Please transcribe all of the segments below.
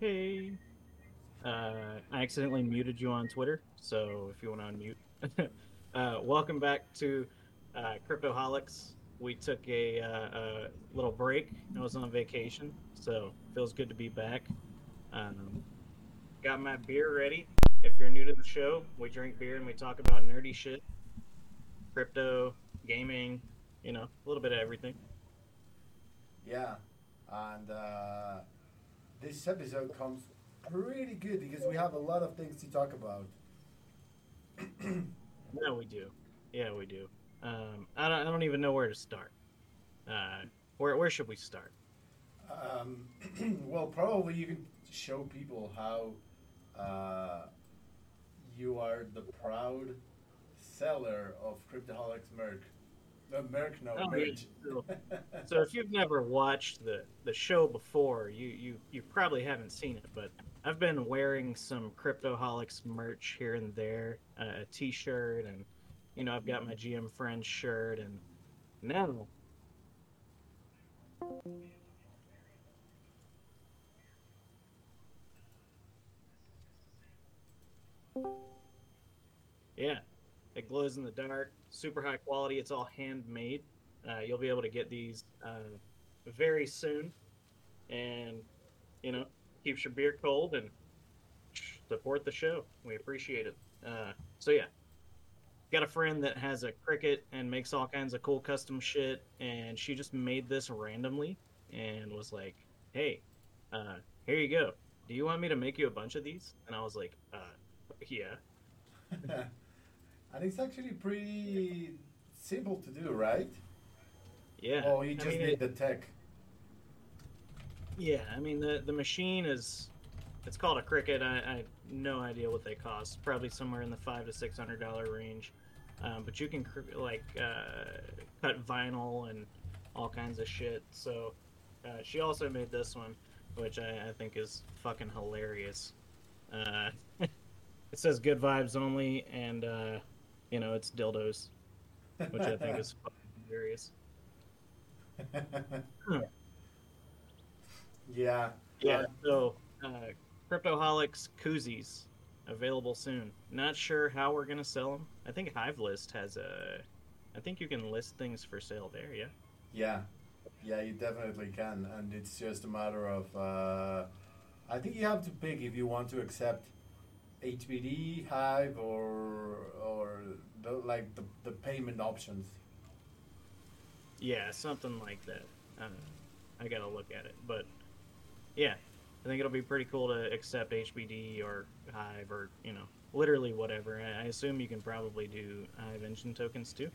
hey. Uh, I accidentally muted you on Twitter, so if you want to unmute. uh, welcome back to uh, Cryptoholics. We took a, uh, a little break. I was on vacation, so feels good to be back. Um, got my beer ready. If you're new to the show, we drink beer and we talk about nerdy shit, crypto, gaming, you know, a little bit of everything. Yeah, and uh, this episode comes pretty good because we have a lot of things to talk about. Yeah, we do. Yeah, we do. Um, I don't. I don't even know where to start. Uh, where Where should we start? Um, well, probably you can show people how uh, you are the proud seller of Cryptoholics Merc. No, Oh. So, so if you've never watched the the show before, you you you probably haven't seen it, but I've been wearing some Cryptoholics merch here and there, uh, a T-shirt, and you know I've got my GM Friends shirt, and now. Yeah, it glows in the dark, super high quality. It's all handmade. Uh, you'll be able to get these uh, very soon, and you know keeps your beer cold and support the show. We appreciate it. Uh, so yeah, got a friend that has a Cricut and makes all kinds of cool custom shit, and she just made this randomly and was like, "Hey, uh, here you go. Do you want me to make you a bunch of these?" And I was like, uh, "Yeah." and it's actually pretty simple to do, right? Yeah. Oh, you I just mean, need it- the tech. Yeah, I mean the the machine is it's called a Cricut. I, I no idea what they cost. Probably somewhere in the five to six hundred dollar range. Um, but you can cr- like uh, cut vinyl and all kinds of shit. So uh, she also made this one, which I, I think is fucking hilarious. Uh, it says "good vibes only," and uh, you know it's dildos, which I think is fucking hilarious. yeah. Yeah. Uh, So, uh, Cryptoholics koozies available soon. Not sure how we're gonna sell them. I think Hive List has a. I think you can list things for sale there. Yeah. Yeah, yeah, you definitely can, and it's just a matter of. Uh, I think you have to pick if you want to accept HBD, Hive, or or the, like the, the payment options. Yeah, something like that. I don't know. I gotta look at it, but yeah, I think it'll be pretty cool to accept HBD or Hive or you know literally whatever. I I assume you can probably do Hive engine tokens too.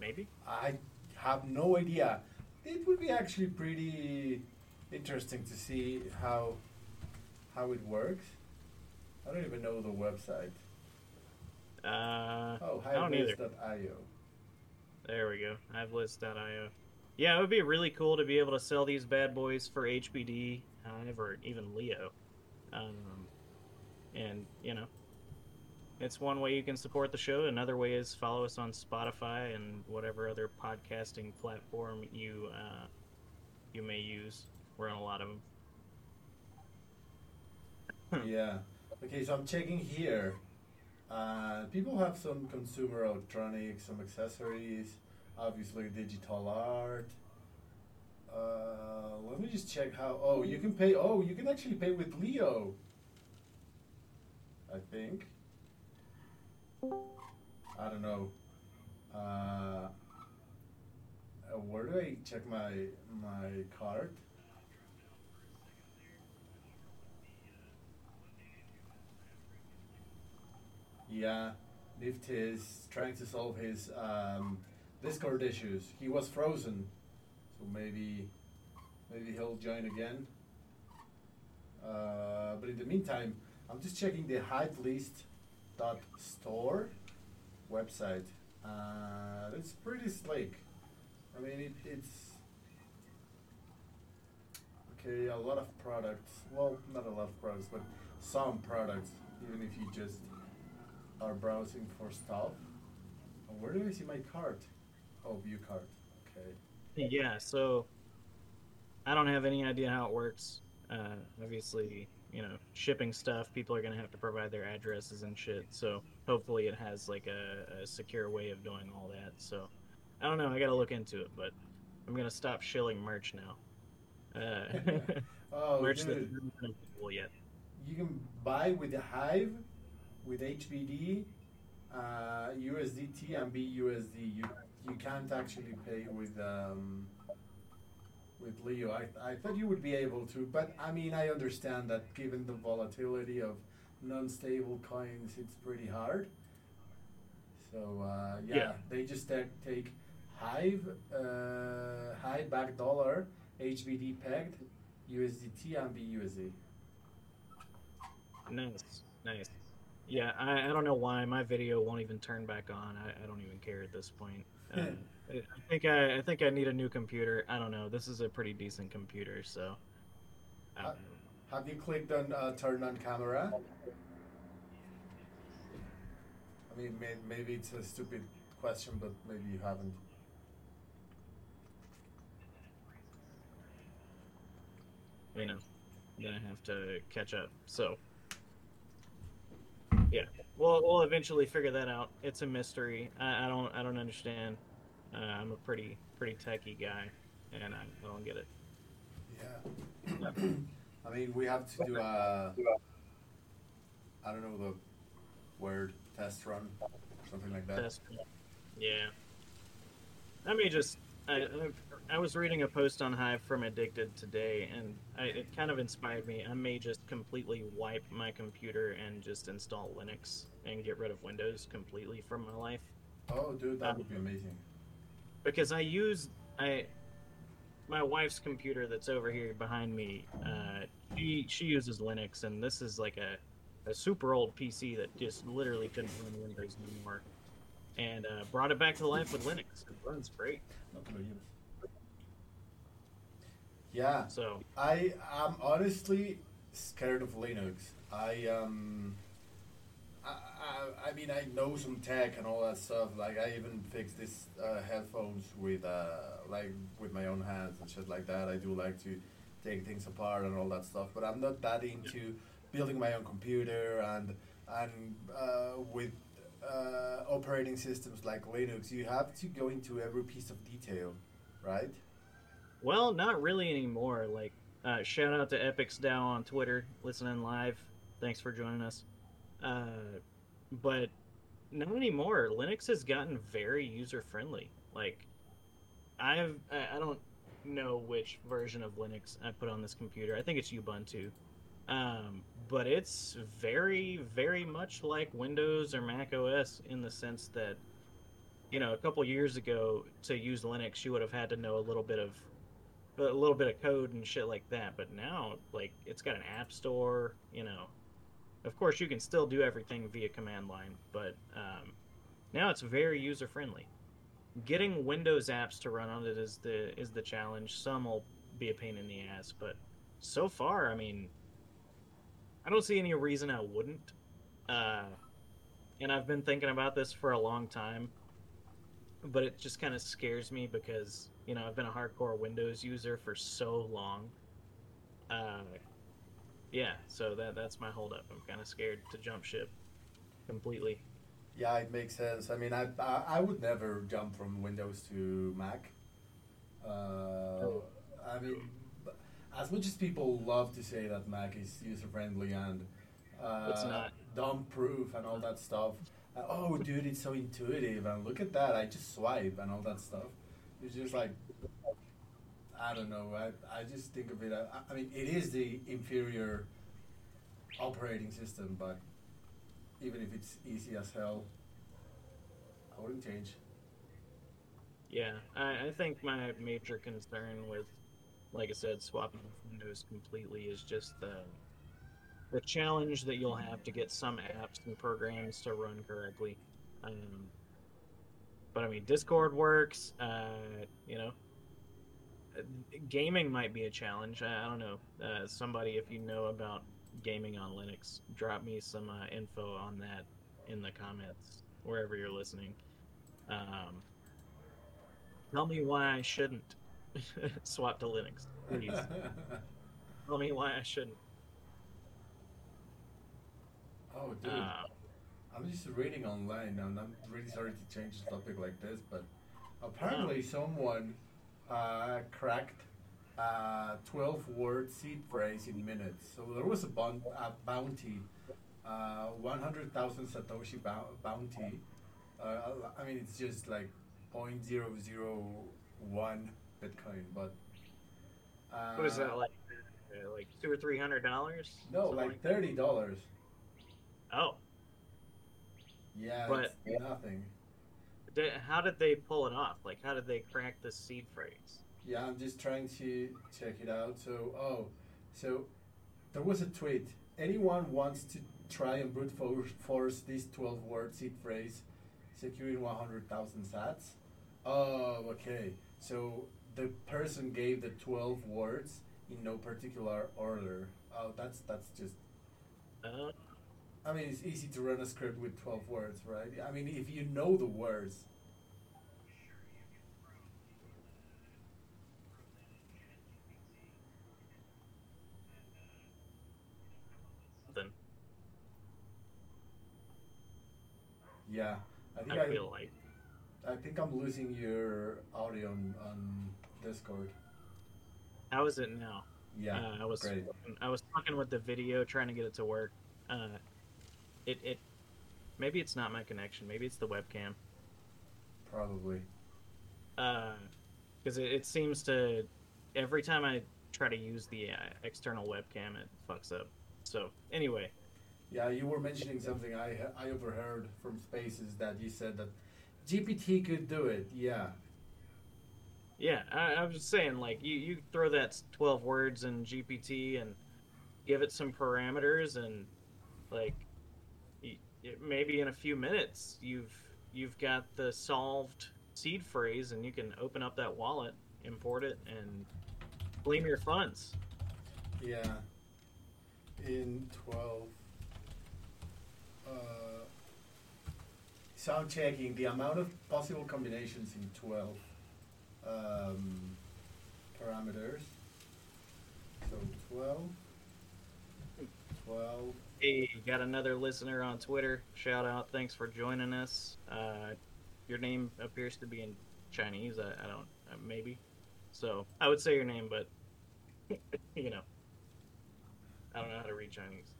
Maybe. I have no idea. It would be actually pretty interesting to see how how it works. I don't even know the website. Uh, Oh, I don't either. hivelist.io. There we go. Hivelist.io. Yeah, it would be really cool to be able to sell these bad boys for HBD, Hive, or even Leo. Um, and, you know, it's one way you can support the show. Another way is follow us on Spotify and whatever other podcasting platform you uh, you may use. We're on a lot of them. yeah. Okay, so I'm checking here. Uh, people have some consumer electronics, some accessories, obviously digital art. Uh, let me just check how. Oh, you can pay. Oh, you can actually pay with Leo. I think. I don't know. Uh, where do I check my my card? Yeah, Lift is trying to solve his um, Discord issues. He was frozen, so maybe maybe he'll join again. Uh, but in the meantime, I'm just checking the Hivelist.store website. Uh, it's pretty slick. I mean, it, it's okay. A lot of products. Well, not a lot of products, but some products. Even if you just are browsing for stuff. Where do I see my cart? Oh, view cart. Okay. Yeah, so I don't have any idea how it works. Uh, obviously, you know, shipping stuff, people are gonna have to provide their addresses and shit. So hopefully, it has like a, a secure way of doing all that. So I don't know. I gotta look into it, but I'm gonna stop shilling merch now. Uh, oh, merch dude. isn't available yet. you can buy with the Hive, with HBD, uh, USDT and BUSD. You you can't actually pay with um, with Leo. I I thought you would be able to, but I mean I understand that given the volatility of non-stable coins, it's pretty hard. So uh, yeah, Yeah. they just take, take Hive, uh, Hive Backed Dollar, HBD pegged, USDT and BUSD. Nice, nice. Yeah, I, I don't know why my video won't even turn back on. I, I don't even care at this point. Uh, I, I think I, I think I need a new computer. I don't know. This is a pretty decent computer, so. I. Have you clicked on uh, turn on camera? I mean, may, maybe it's a stupid question, but maybe you haven't. you know, I'm gonna have to catch up. So, yeah, we'll we'll eventually figure that out. It's a mystery. I, I don't I don't understand. Uh, I'm a pretty pretty techie guy, and I, I don't get it. Yeah. I mean, we have to do a. I don't know the word test run, something like that. Test. Yeah. I may just. I, I was reading a post on Hive from Addicted today, and I, it kind of inspired me. I may just completely wipe my computer and just install Linux and get rid of Windows completely from my life. Oh, dude, that would be amazing. because I use I my wife's computer that's over here behind me. Uh, she she uses Linux, and this is like a a super old PC that just literally couldn't run Windows anymore. And uh, brought it back to life with Linux. It runs great. Yeah, So I am honestly scared of Linux. I um, I, I, I mean I know some tech and all that stuff. Like I even fixed this uh, headphones with uh, like with my own hands and shit like that. I do like to take things apart and all that stuff. But I'm not that into building my own computer and and uh, with uh, operating systems like Linux, you have to go into every piece of detail, right? well, not really anymore. Like uh, shout out to Epix DAO on Twitter, listening live. Thanks for joining us. Uh, but not anymore. Linux has gotten very user friendly. Like, I've I I don't know which version of Linux I put on this computer. I think it's Ubuntu, um, but it's very very much like Windows or Mac OS in the sense that you know a couple years ago to use Linux you would have had to know a little bit of a little bit of code and shit like that. But now like it's got an app store. You know, of course you can still do everything via command line, but um, now it's very user friendly. Getting Windows apps to run on it is the is the challenge. Some will be a pain in the ass, but so far, I mean, I don't see any reason I wouldn't. Uh, and I've been thinking about this for a long time, but it just kind of scares me because you know I've been a hardcore Windows user for so long. Uh, yeah, so that that's my holdup. I'm kind of scared to jump ship completely. Yeah, it makes sense. I mean, I I, I would never jump from Windows to Mac. Uh, I mean, as much as people love to say that Mac is user friendly and uh, It's not. dumb proof and all that stuff. Uh, oh, dude, it's so intuitive and look at that. I just swipe and all that stuff. It's just like I don't know. I I just think of it. I, I mean, it is the inferior operating system, but even if it's easy as hell, I wouldn't change. Yeah, I, I think my major concern with, like I said, swapping Windows completely is just the the challenge that you'll have to get some apps and programs to run correctly. Um, but I mean, Discord works. Uh, you know, gaming might be a challenge. I, I don't know. Uh, somebody, if you know about gaming on Linux, drop me some uh, info on that in the comments wherever you're listening. Um, tell me why I shouldn't swap to Linux, please. tell me why I shouldn't. Oh, dude. Uh, I'm just reading online, and I'm really sorry to change the topic like this, but apparently someone uh, cracked a 12 word seed phrase in minutes. So there was a, bon- a bounty, uh, 100,000 Satoshi bou- bounty. Uh, I mean, it's just like 0.001 Bitcoin, but. Uh, what is that like? Uh, like two or three hundred dollars? No, Something like thirty dollars. Oh, Yeah, But- it's nothing. Did, how did they pull it off? Like, how did they crack the seed phrase? Yeah, I'm just trying to check it out. So, oh, so there was a tweet. Anyone wants to try and brute force, force this 12 word seed phrase, securing 100,000 sats? Oh, okay. So the person gave the 12 words in no particular order. Oh, that's that's just. Uh, I mean, it's easy to run a script with 12 words, right? I mean, if you know the words. then Yeah, I think I I, feel like I think I'm losing your audio on, on Discord. how is it now? Yeah, uh, I was great. I was talking with the video, trying to get it to work. Uh, it it maybe it's not my connection. Maybe it's the webcam. Probably. Uh, because it, it seems to every time I try to use the uh, external webcam, it fucks up. So anyway, Yeah, you were mentioning something I I overheard from Spaces that you said that GPT could do it. Yeah. Yeah, I, I was just saying, like you you throw that twelve words in GPT and give it some parameters, and like maybe in a few minutes you've you've got the solved seed phrase, and you can open up that wallet, import it, and claim your funds. Yeah. In 12. Uh, so I'm checking the amount of possible combinations in 12 um, parameters. So 12. 12. Hey, got another listener on Twitter. Shout out. Thanks for joining us. Uh, your name appears to be in Chinese. I, I don't, uh, maybe. So I would say your name, but you know, I don't know how to read Chinese.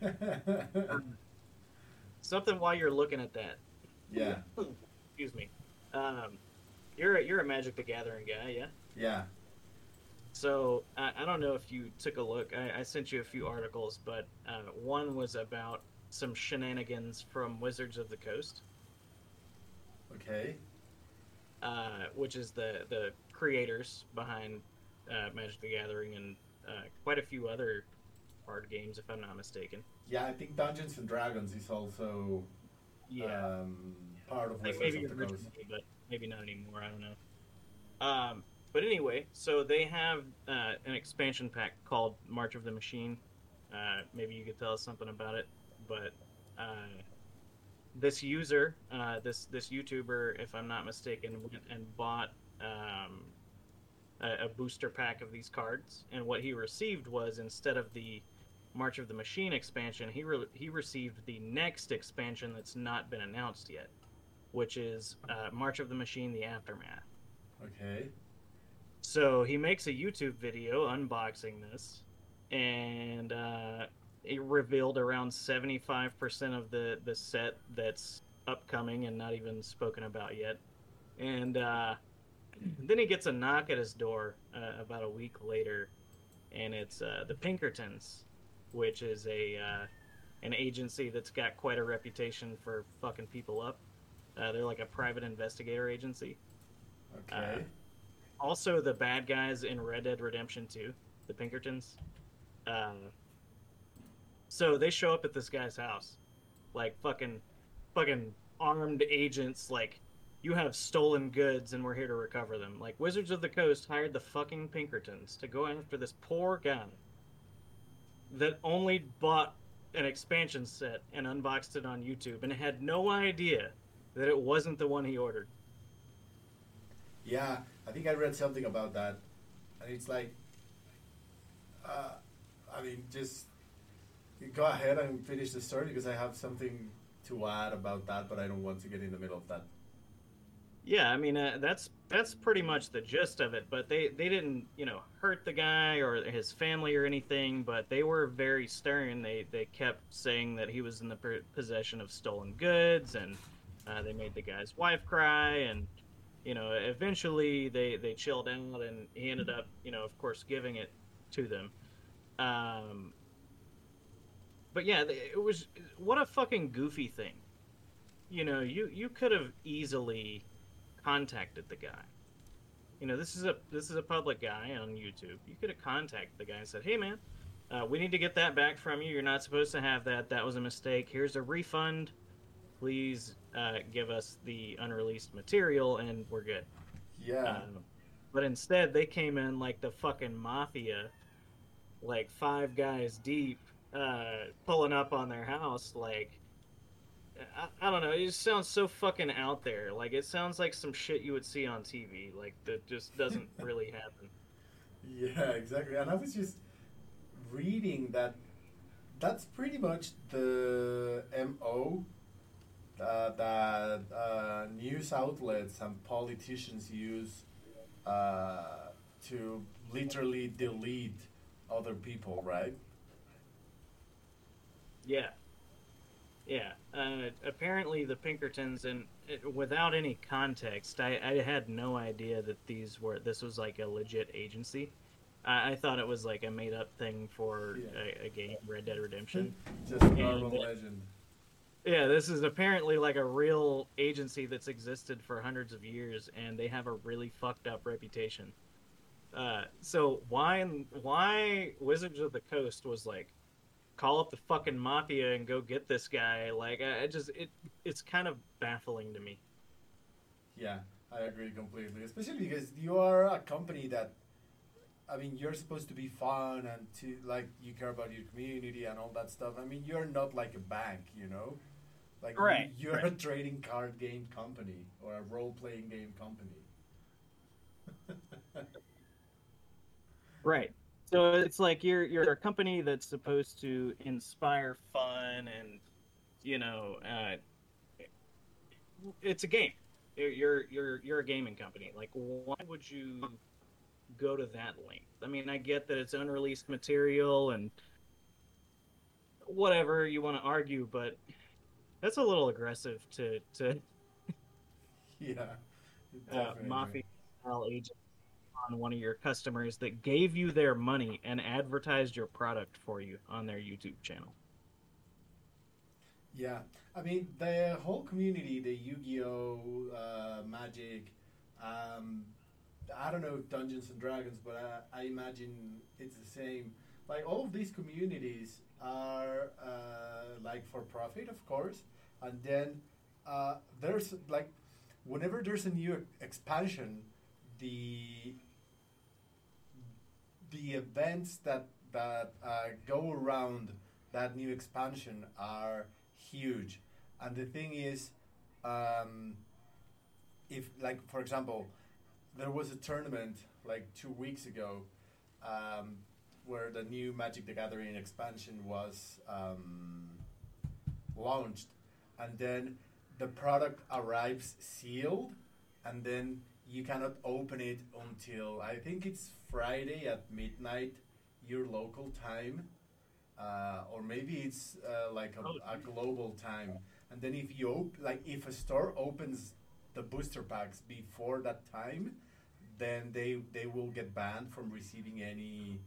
Something while you're looking at that. yeah. Excuse me. Um, you're a, you're a Magic the Gathering guy, yeah. Yeah. So I, I don't know if you took a look. I, I sent you a few articles, but uh, one was about some shenanigans from Wizards of the Coast, Okay. uh, which is the the creators behind uh, Magic the Gathering and uh, quite a few other card games, if I'm not mistaken. Yeah, I think Dungeons and Dragons is also Yeah, um, part of like maybe of the Coast. originally, but maybe not anymore. I don't know. Um, but anyway, so they have uh, an expansion pack called March of the Machine. Uh, maybe you could tell us something about it. But uh, this user, uh, this this YouTuber, if I'm not mistaken, went and bought um, a, a booster pack of these cards, and what he received was instead of the March of the Machine expansion, he re- he received the next expansion that's not been announced yet, which is uh, March of the Machine: The Aftermath. Okay. So he makes a YouTube video unboxing this, and uh, it revealed around 75% of the, the set that's upcoming and not even spoken about yet. And uh, then he gets a knock at his door uh, about a week later, and it's uh, the Pinkertons, which is a uh, an agency that's got quite a reputation for fucking people up. Uh, they're like a private investigator agency Okay. also the bad guys in Red Dead Redemption 2, the Pinkertons. Um, so they show up at this guy's house, like fucking, fucking armed agents. Like, you have stolen goods, and we're here to recover them. Like Wizards of the Coast hired the fucking Pinkertons to go after this poor guy that only bought an expansion set and unboxed it on YouTube, and had no idea that it wasn't the one he ordered. Yeah, I think I read something about that. And it's like, uh, I mean, just go ahead and finish the story because I have something to add about that, but I don't want to get in the middle of that. Yeah, I mean uh, that's that's pretty much the gist of it. But they they didn't you know hurt the guy or his family or anything. But they were very stern. They they kept saying that he was in the possession of stolen goods, and uh, they made the guy's wife cry. And you know eventually they they chilled out, and he ended up you know of course giving it to them. Um, but yeah, it was what a fucking goofy thing. You know, you you could have easily contacted the guy. You know, this is a this is a public guy on YouTube. You could have contacted the guy and said, "Hey, man, uh, we need to get that back from you. You're not supposed to have that. That was a mistake. Here's a refund. Please uh, give us the unreleased material, and we're good." Yeah. Um, but instead, they came in like the fucking mafia, like five guys deep, uh, pulling up on their house like I, I, don't know it just sounds so fucking out there like it sounds like some shit you would see on tv like that just doesn't really happen yeah exactly and i was just reading that that's pretty much the mo uh, that uh, news outlets and politicians use uh, to literally delete other people right yeah. Yeah. Uh, apparently, the Pinkertons, and it, without any context, I, I had no idea that these were. This was like a legit agency. I, I thought it was like a made up thing for yeah. a, a, game, Red Dead Redemption. Just an urban legend. Yeah, this is apparently like a real agency that's existed for hundreds of years, and they have a really fucked up reputation. Uh, so why why Wizards of the Coast was like, call up the fucking mafia and go get this guy. Like, I, just it it's kind of baffling to me. Yeah, I agree completely. Especially because you are a company that, I mean, you're supposed to be fun and to like you care about your community and all that stuff. I mean, you're not like a bank, you know. Like right, you, are right. a trading card game company or a role playing game company. right. So it's like you're you're a company that's supposed to inspire fun and you know uh, it's a game. You're you're you're a gaming company. Like why would you go to that length? I mean, I get that it's unreleased material and whatever you want to argue, but that's a little aggressive to to yeah uh, mafia style agent on one of your customers that gave you their money and advertised your product for you on their YouTube channel. Yeah, I mean the whole community, the Yu-Gi-Oh, uh, Magic, um, I don't know Dungeons and Dragons, but I, I, imagine it's the same. Like all of these communities are uh, like for profit, of course, and then uh, there's like whenever there's a new expansion, the the events that that uh, go around that new expansion are huge. And the thing is, um, if like for example, there was a tournament like two weeks ago um, where the new Magic the Gathering expansion was um, launched, and then the product arrives sealed, and then you cannot open it until I think it's Friday at midnight, your local time, uh, or maybe it's uh, like a, oh, a, global time. And then if you op- like if a store opens the booster packs before that time, then they they will get banned from receiving any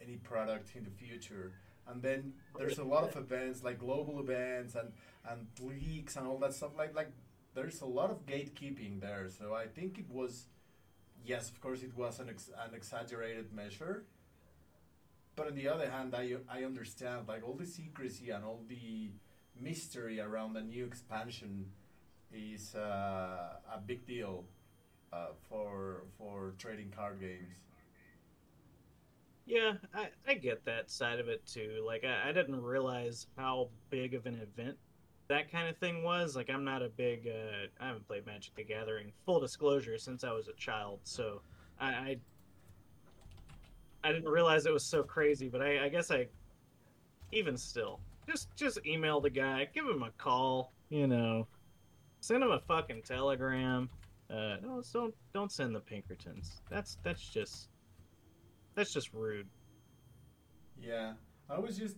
any product in the future. And then there's a lot of events like global events and and leaks and all that stuff. Like like there's a lot of gatekeeping there. So I think it was, yes, of course, it was an, ex- an exaggerated measure. But on the other hand, I, I understand like all the secrecy and all the mystery around the new expansion is uh, a big deal uh, for for trading card games. Yeah, I, I get that side of it too. Like I, I didn't realize how big of an event that kind of thing was. Like, I'm not a big. Uh, I haven't played Magic the Gathering. Full disclosure, since I was a child, so I, I I didn't realize it was so crazy, but I, I guess I, even still, just just email the guy, give him a call, you know, send him a fucking telegram. Uh, no, don't don't send the Pinkertons. That's that's just that's just rude. Yeah, I was just.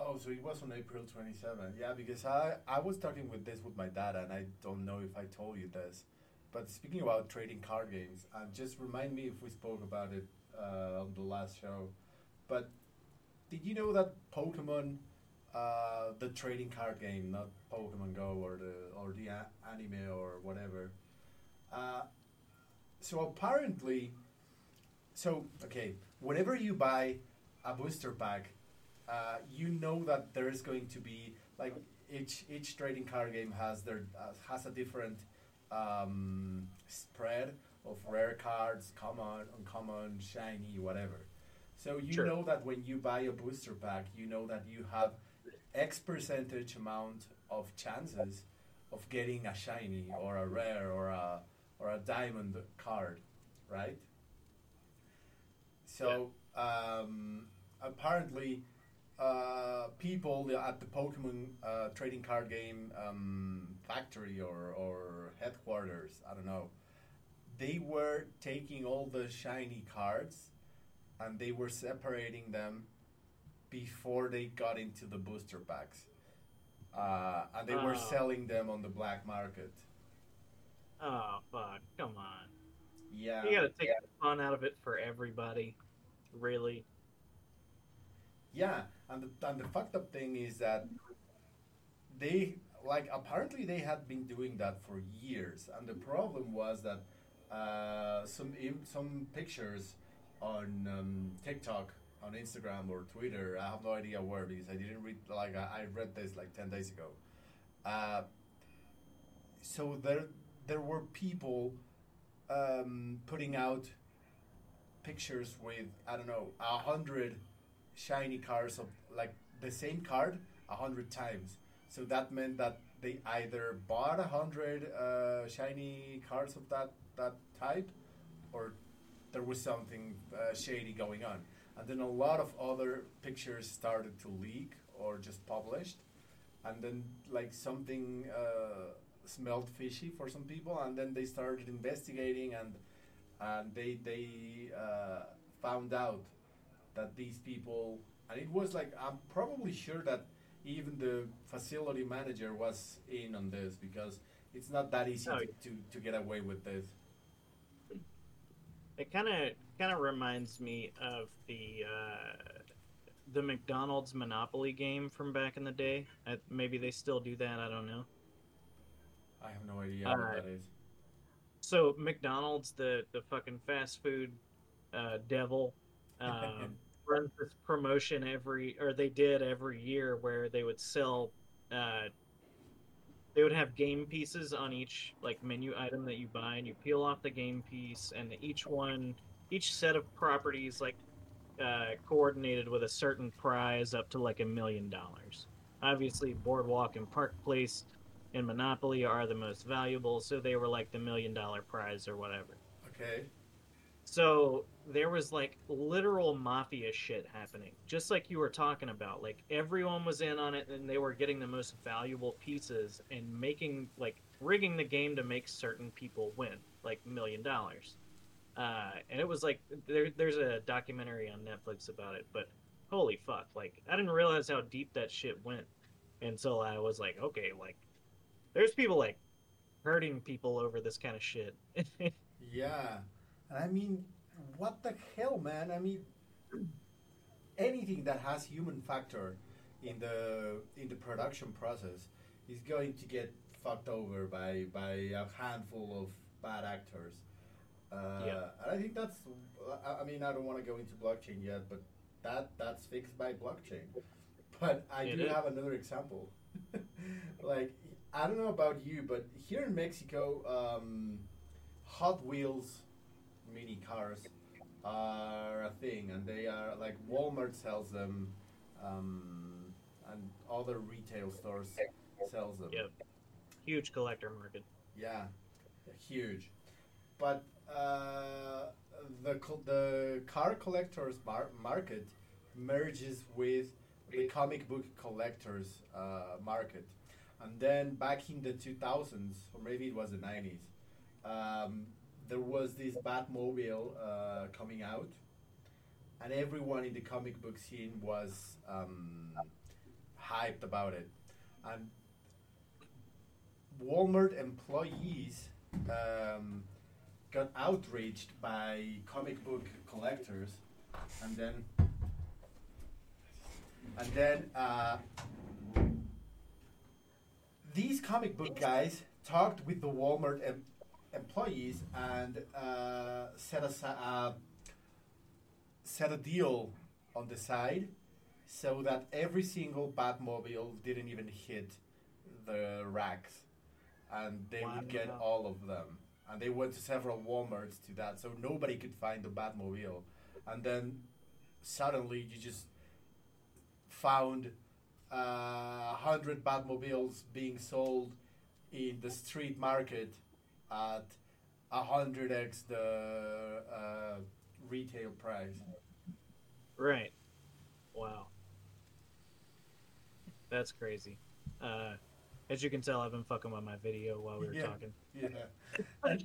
Oh, so it was on April 27th. Yeah, because I I was talking with this with my dad, and I don't know if I told you this, but speaking about trading card games, uh, just remind me if we spoke about it uh, on the last show. But did you know that Pokemon, uh, the trading card game, not Pokemon Go or the or the a- anime or whatever, uh, so apparently, so okay, whenever you buy a booster pack, uh, you know that there is going to be like each each trading card game has their uh, has a different um, spread of rare cards, common, uncommon, shiny, whatever. So you Sure. know that when you buy a booster pack, you know that you have X percentage amount of chances of getting a shiny or a rare or a or a diamond card, right? So um, apparently, uh, people at the Pokemon uh, trading card game um, factory or, or headquarters, I don't know, they were taking all the shiny cards and they were separating them before they got into the booster packs. Uh, and they were Oh. selling them on the black market. Oh fuck! Come on. Yeah. You gotta take the fun out of it for everybody. Really. Yeah, and the, and the fucked up thing is that they like apparently they had been doing that for years, and the problem was that uh, some some pictures on um, TikTok, on Instagram or Twitter, I have no idea where because I didn't read like I, I read this like ten days ago. Uh, so there there were people um, putting out pictures with I don't know a hundred shiny cards of like the same card a hundred times. So that meant that they either bought a hundred uh, shiny cards of that that type, or there was something uh, shady going on. And then a lot of other pictures started to leak or just published, and then like something uh, smelled fishy for some people, and then they started investigating and and they they uh, found out that these people and it was like I'm probably sure that even the facility manager was in on this because it's not that easy Oh, to, to, to get away with this. It kind of kind of reminds me of the uh, the McDonald's Monopoly game from back in the day. Uh, maybe they still do that. I don't know. I have no idea Uh, what that is. So McDonald's, the the fucking fast food uh, devil, um, runs this promotion every, or they did every year, where they would sell. Uh, they would have game pieces on each like menu item that you buy, and you peel off the game piece, and each one, each set of properties like uh, coordinated with a certain prize up to like a million dollars. Obviously, Boardwalk and Park Place and Monopoly are the most valuable, so they were like the million dollar prize or whatever. Okay. So there was like literal mafia shit happening, just like you were talking about. Like everyone was in on it, and they were getting the most valuable pieces and making like rigging the game to make certain people win, like million dollars. Uh, and it was like there, there's a documentary on Netflix about it, but holy fuck! Like I didn't realize how deep that shit went until I was like, okay, like there's people like hurting people over this kind of shit. Yeah. I mean, what the hell, man? I mean, anything that has human factor in the in the production process is going to get fucked over by by a handful of bad actors. Uh, Yeah. And I think that's. I- mean, I don't want to go into blockchain yet, but that that's fixed by blockchain. But I It do is. have another example. like I don't know about you, but here in Mexico, um, Hot Wheels mini cars are a thing, and they are like Walmart sells them, um, and other retail stores sells them. Yep. Huge collector market. Yeah, huge. But uh, the co- the car collectors mar- market merges with the comic book collectors uh, market, and then back in the 2000s or maybe it was the 90s, um, there was this Batmobile uh, coming out, and everyone in the comic book scene was um, hyped about it, and Walmart employees um, got outraged by comic book collectors, and then and then uh, these comic book guys talked with the Walmart em- employees and uh, set a uh, set a deal on the side so that every single Batmobile didn't even hit the racks, and they would get all of them. And they went to several WalMarts to that, so nobody could find the Batmobile. And then suddenly you just found uh, hundred Batmobiles being sold in the street market at a hundred x the uh, retail price. Right. Wow. That's crazy. Uh, as you can tell, I've been fucking with my video while we were Yeah. talking. Yeah.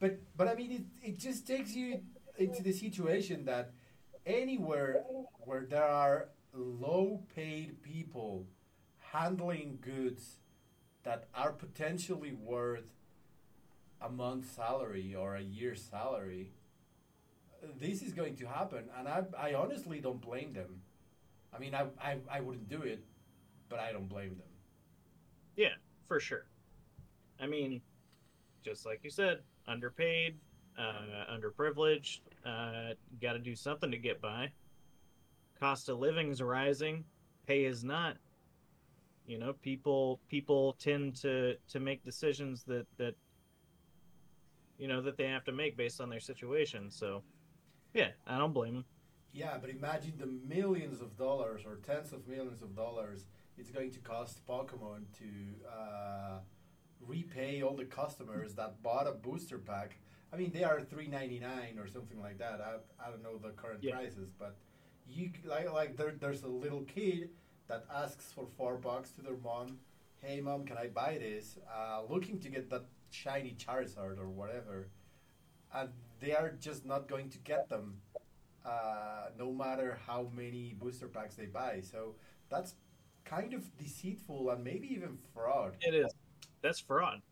but but I mean it, it just takes you into the situation that anywhere where there are low paid people handling goods that are potentially worth a month's salary or a year's salary this is going to happen and I, I honestly don't blame them I mean I, I, I wouldn't do it but I don't blame them Yeah, for sure. I mean, just like you said, underpaid, uh, underprivileged, uh, got to do something to get by. Cost of living's rising, pay is not. You know, people people tend to to make decisions that that you know that they have to make based on their situation. So, yeah, I don't blame them. Yeah, but imagine the millions of dollars or tens of millions of dollars it's going to cost Pokemon to uh, repay all the customers that bought a booster pack. I mean, they are three ninety nine or something like that. I, I don't know the current Yeah. prices, but you like like there, there's a little kid that asks for four bucks to their mom. Hey, mom, can I buy this? Uh, looking to get that shiny Charizard or whatever, and they are just not going to get them uh, no matter how many booster packs they buy. So that's kind of deceitful and maybe even fraud. It is. That's fraud.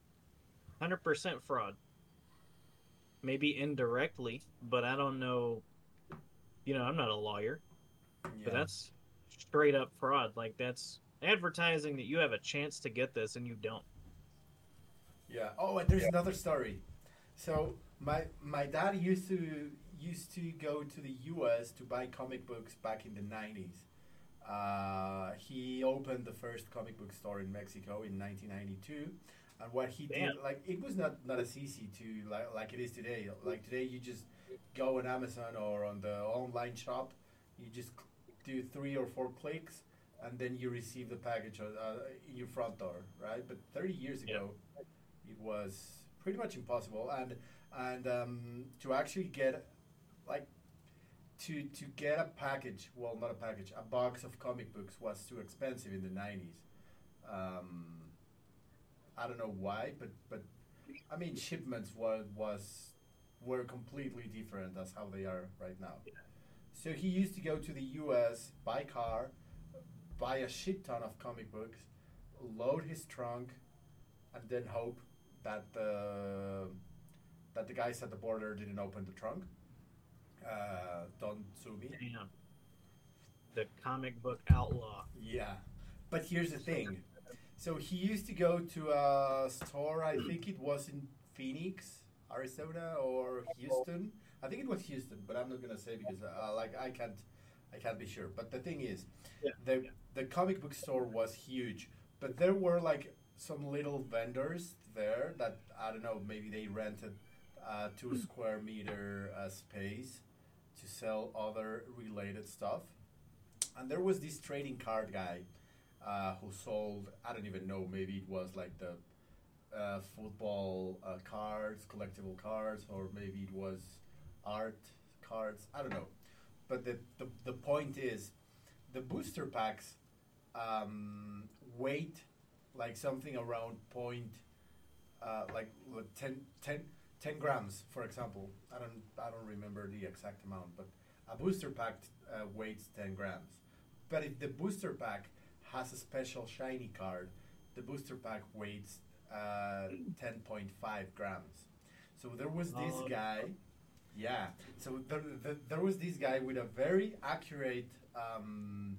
100% fraud. Maybe indirectly, but I don't know. You know, I'm not a lawyer, but that's straight up fraud. Like, that's advertising that you have a chance to get this and you don't. Yeah. Oh, and there's another story. So my my dad used to used to go to the U.S. to buy comic books back in the '90s. Uh, he opened the first comic book store in Mexico in 1992, and what he Damn. did, like, it was not not as easy to like like it is today. Like today, you just go on Amazon or on the online shop, you just do three or four clicks, and then you receive the package uh, in your front door, right? But 30 years ago, it was pretty much impossible, and and um, to actually get like to to get a package, well, not a package, a box of comic books was too expensive in the 90s. Um, I don't know why, but but I mean shipments was was were completely different as how they are right now. So he used to go to the U.S. buy car, buy a shit ton of comic books, load his trunk, and then hope that the that the guys at the border didn't open the trunk. Uh, don't sue me. Damn. The comic book outlaw. Yeah, but here's the thing. So he used to go to a store. I think it was in Phoenix, Arizona, or Houston. I think it was Houston, but I'm not gonna say because uh, like I can't, I can't be sure. But the thing is, Yeah, the the comic book store was huge, but there were like some little vendors there that I don't know. Maybe they rented a two square meter uh, space to sell other related stuff. And there was this trading card guy uh, who sold. I don't even know. Maybe it was like the uh, football uh, cards, collectible cards, or maybe it was art cards. I don't know. But the, the, the point is, the booster packs um, weight like something around point, uh, like 10, 10, 10 grams, for example. I don't, I don't remember the exact amount, but a booster pack uh, weighs 10 grams. But if the booster pack has a special shiny card, the booster pack weighs uh, 10.5 grams. So there was this Oh, guy, yeah. So there, there, there was this guy with a very accurate um,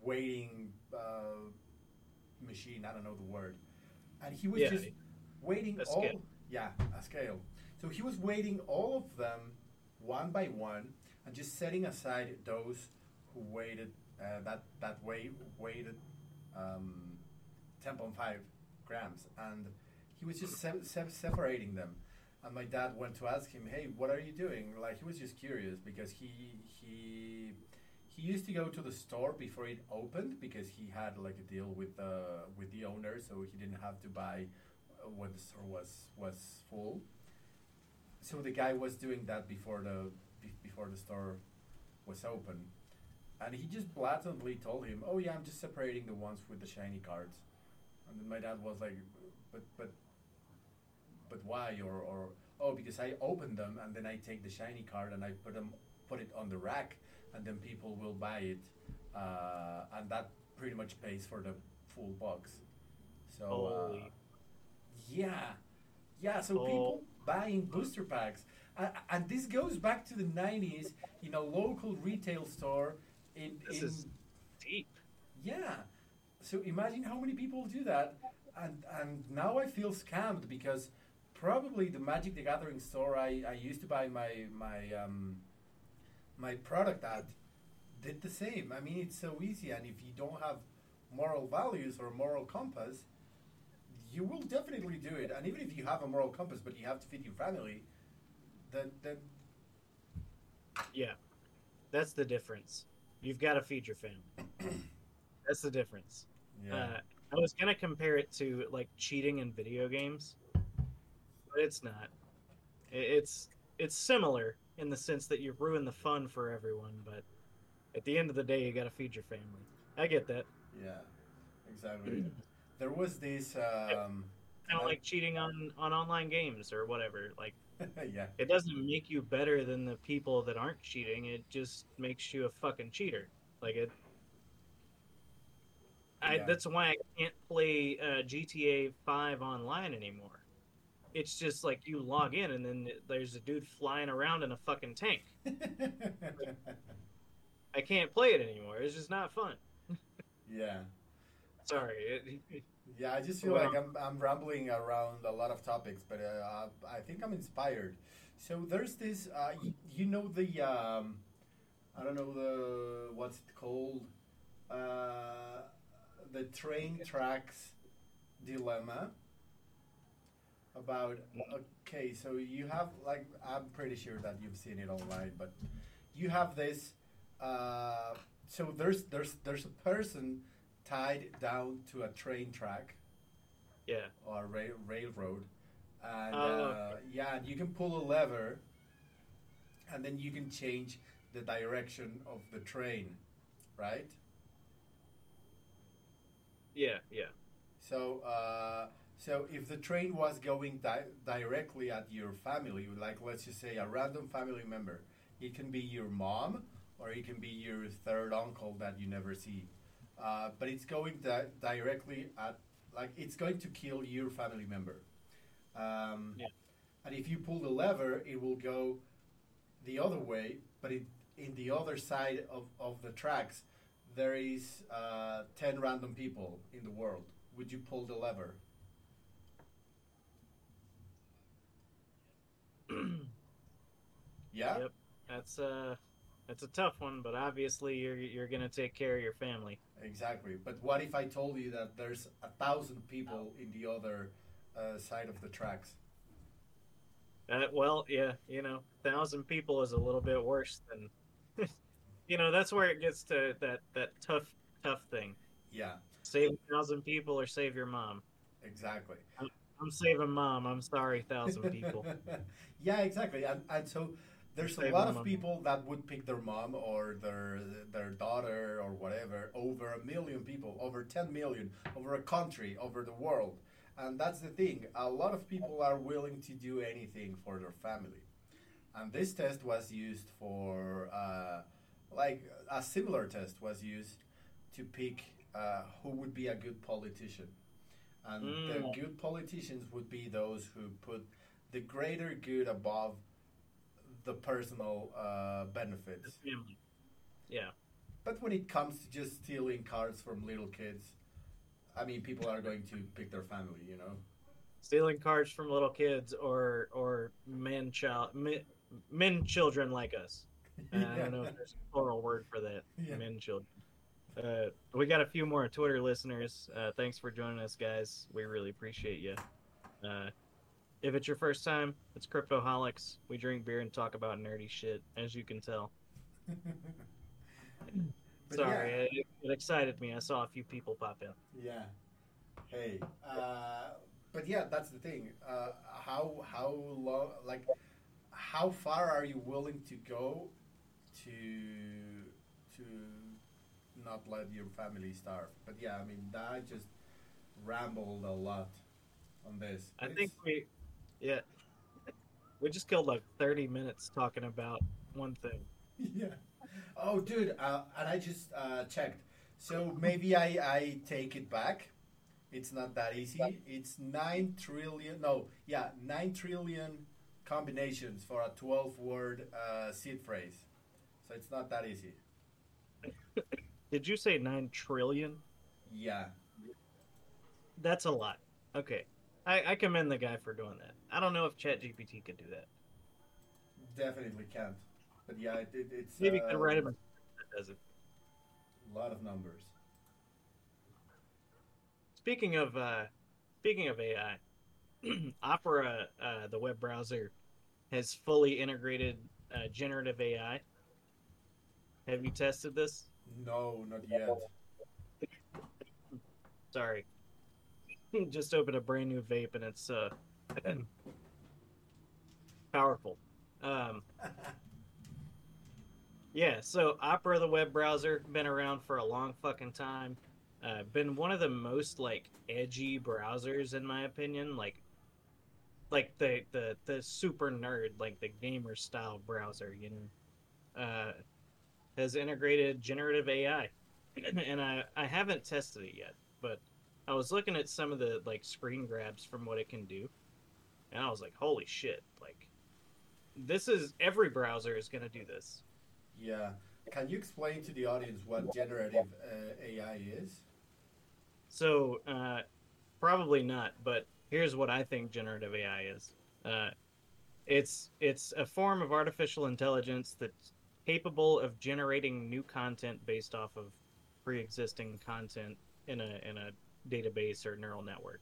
weighting uh, machine. I don't know the word, and he was Yeah, just weighting a all. scale. Yeah, a scale. So he was weighting all of them one by one, and just setting aside those who weighted uh, that that weigh weighted um, 10.5 grams, and he was just se- se- separating them. And my dad went to ask him, "Hey, what are you doing?" Like he was just curious because he he he used to go to the store before it opened because he had like a deal with uh, with the owner, so he didn't have to buy uh, when the store was was full. So the guy was doing that before the be- before the store was open, and he just blatantly told him, "Oh yeah, I'm just separating the ones with the shiny cards." And then my dad was like, "But but but why?" Or or oh, because I open them and then I take the shiny card and I put them put it on the rack, and then people will buy it, uh, and that pretty much pays for the full box. So uh, yeah, yeah. So Oh. people buying booster packs, uh, and this goes back to the '90s in a local retail store. In, This in is deep. yeah. So imagine how many people do that, and and now I feel scammed because probably the Magic the Gathering store I, I used to buy my my um, my product at did the same. I mean, it's so easy, and if you don't have moral values or moral compass, you will definitely do it. And even if you have a moral compass, but you have to feed your family, then then Yeah, that's the difference. You've got to feed your family. that's the difference. Yeah. Uh, I was gonna compare it to like cheating in video games, but it's not. It's it's similar in the sense that you ruin the fun for everyone, but at the end of the day, you got to feed your family. I get that. Yeah, exactly. there was this. Um, Kind of like cheating on on online games or whatever. Like yeah, it doesn't make you better than the people that aren't cheating. It just makes you a fucking cheater. Like it. I, Yeah. That's why I can't play uh, GTA Five online anymore. It's just like you log in and then there's a dude flying around in a fucking tank. I can't play it anymore. It's just not fun. yeah, Sorry. Yeah. I just feel Well- like I'm I'm rambling around a lot of topics, but uh, I think I'm inspired. So there's this. Uh, you, you know the. Um, I don't know the what's it called. Uh, the train tracks dilemma about okay so you have like i'm pretty sure that you've seen it online but you have this uh, so there's there's there's a person tied down to a train track yeah. or a rail, railroad and Oh, uh, yeah you can pull a lever and then you can change the direction of the train right Yeah. Yeah. So, uh, so if the train was going di- directly at your family, like let's just say a random family member, it can be your mom or it can be your third uncle that you never see, uh, but it's going di- directly at, like it's going to kill your family member. Um, Yeah. And if you pull the lever, it will go the other way, but it, in the other side of, of the tracks, there is uh, 10 random people in the world. Would you pull the lever? Yeah? Yep. That's uh that's a tough one, but obviously you're you're gonna take care of your family. Exactly. But what if I told you that there's a thousand people in the other uh, side of the tracks? Uh, well, yeah, you know, thousand people is a little bit worse than, you know, that's where it gets to that that tough tough thing. Yeah, Save a thousand people or save your mom. exactly. I'm saving mom. I'm sorry, thousand people. yeah, exactly. And, and so there's a lot of people that would pick their mom or their their daughter or whatever over a million people, over 10 million, over a country, over the world. And that's the thing. A lot of people are willing to do anything for their family. And this test was used for, uh, like, a similar test was used to pick uh, who would be a good politician. And mm. the good politicians would be those who put the greater good above the personal uh, benefits. The family. Yeah. But when it comes to just stealing cards from little kids, I mean, people are going to pick their family, you know. Stealing cards from little kids, or or men child men, men children like us. Uh, yeah. I don't know if there's a plural word for that. Yeah. Men children. Uh, we got a few more Twitter listeners. Uh, thanks for joining us, guys. We really appreciate you. Uh, if it's your first time, it's Cryptoholics. We drink beer and talk about nerdy shit, as you can tell. Sorry, yeah. it, it, excited me. I saw a few people pop in. Yeah. Hey, uh, but yeah, that's the thing. Uh, how how long, like, how far are you willing to go to to not let your family starve? But yeah, I mean, I just rambled a lot on this. I it's, think we yeah. We just killed like 30 minutes talking about one thing. Yeah. Oh, dude, uh, and I just uh, checked. So maybe I, I take it back. It's not that easy. It's 9 trillion, no, yeah, 9 trillion combinations for a 12 word uh, seed phrase. It's not that easy. Did you say 9 trillion? Yeah. That's a lot. Okay. I, I commend the guy for doing that. I don't know if ChatGPT could do that. Definitely can't. But yeah, it, it, it's maybe uh, could write him. A, does it? A lot of numbers. Speaking of uh, speaking of AI, Opera, uh, the web browser, has fully integrated uh, generative AI. Have you tested this? No, not yet. Sorry. Just opened a brand new vape and it's uh powerful. Um, yeah, so Opera, the web browser, been around for a long fucking time. Uh, been one of the most like edgy browsers in my opinion. Like, like the the the super nerd, like the gamer style browser. You know, uh, has integrated generative AI, and I I haven't tested it yet, but I was looking at some of the like screen grabs from what it can do, and I was like, holy shit! Like, this is every browser is going to do this. Yeah. Can you explain to the audience what generative uh, AI is? So, uh, probably not, but here's what I think generative AI is. Uh, it's it's a form of artificial intelligence that's capable of generating new content based off of pre-existing content in a in a database or neural network.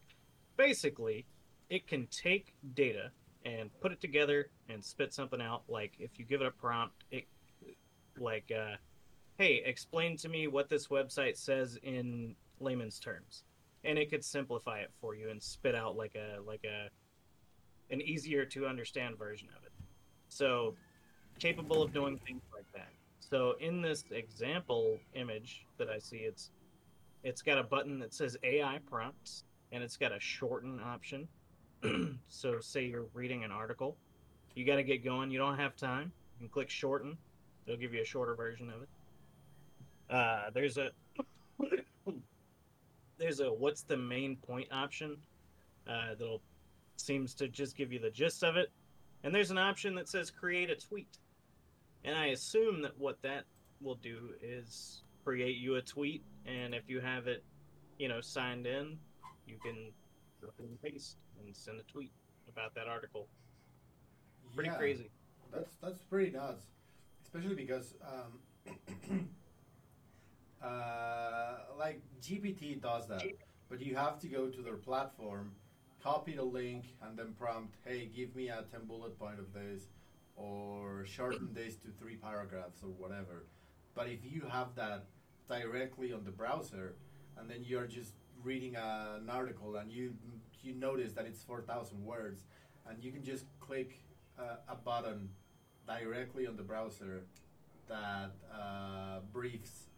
Basically, it can take data and put it together and spit something out. Like if you give it a prompt, it like, uh, hey, explain to me what this website says in layman's terms, and it could simplify it for you and spit out like a like a an easier to understand version of it. So capable of doing things. So in this example image that I see, it's it's got a button that says AI prompts, and it's got a shorten option. so, say you're reading an article, you got to get going. You don't have time. You can click shorten. It'll give you a shorter version of it. Uh, there's a there's a what's the main point option uh, that'll seems to just give you the gist of it, and there's an option that says create a tweet. And I assume that what that will do is create you a tweet, and if you have it, you know, signed in, you can copy and paste and send a tweet about that article. Pretty yeah, crazy. That's that's pretty nuts, especially because um, uh, like GPT does that, but you have to go to their platform, copy the link, and then prompt, "Hey, give me a ten bullet point of this." Or shorten this to three paragraphs or whatever. But if you have that directly on the browser, and then you're just reading a, an article and you you notice that it's four thousand words, and you can just click uh, a button directly on the browser that uh, briefs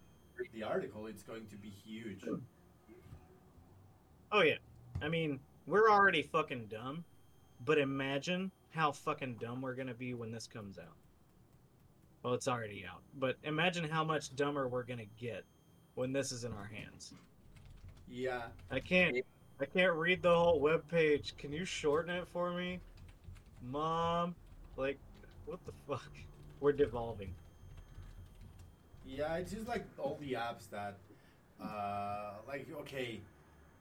the article, it's going to be huge. Oh yeah. I mean, we're already fucking dumb, but imagine how fucking dumb we're gonna be when this comes out. Well, it's already out, but imagine how much dumber we're gonna get when this is in our hands. Yeah, I can't. I can't read the whole web page. Can you shorten it for me, mom? Like, what the fuck? We're devolving. Yeah, it's just like all the apps that, uh, like, okay,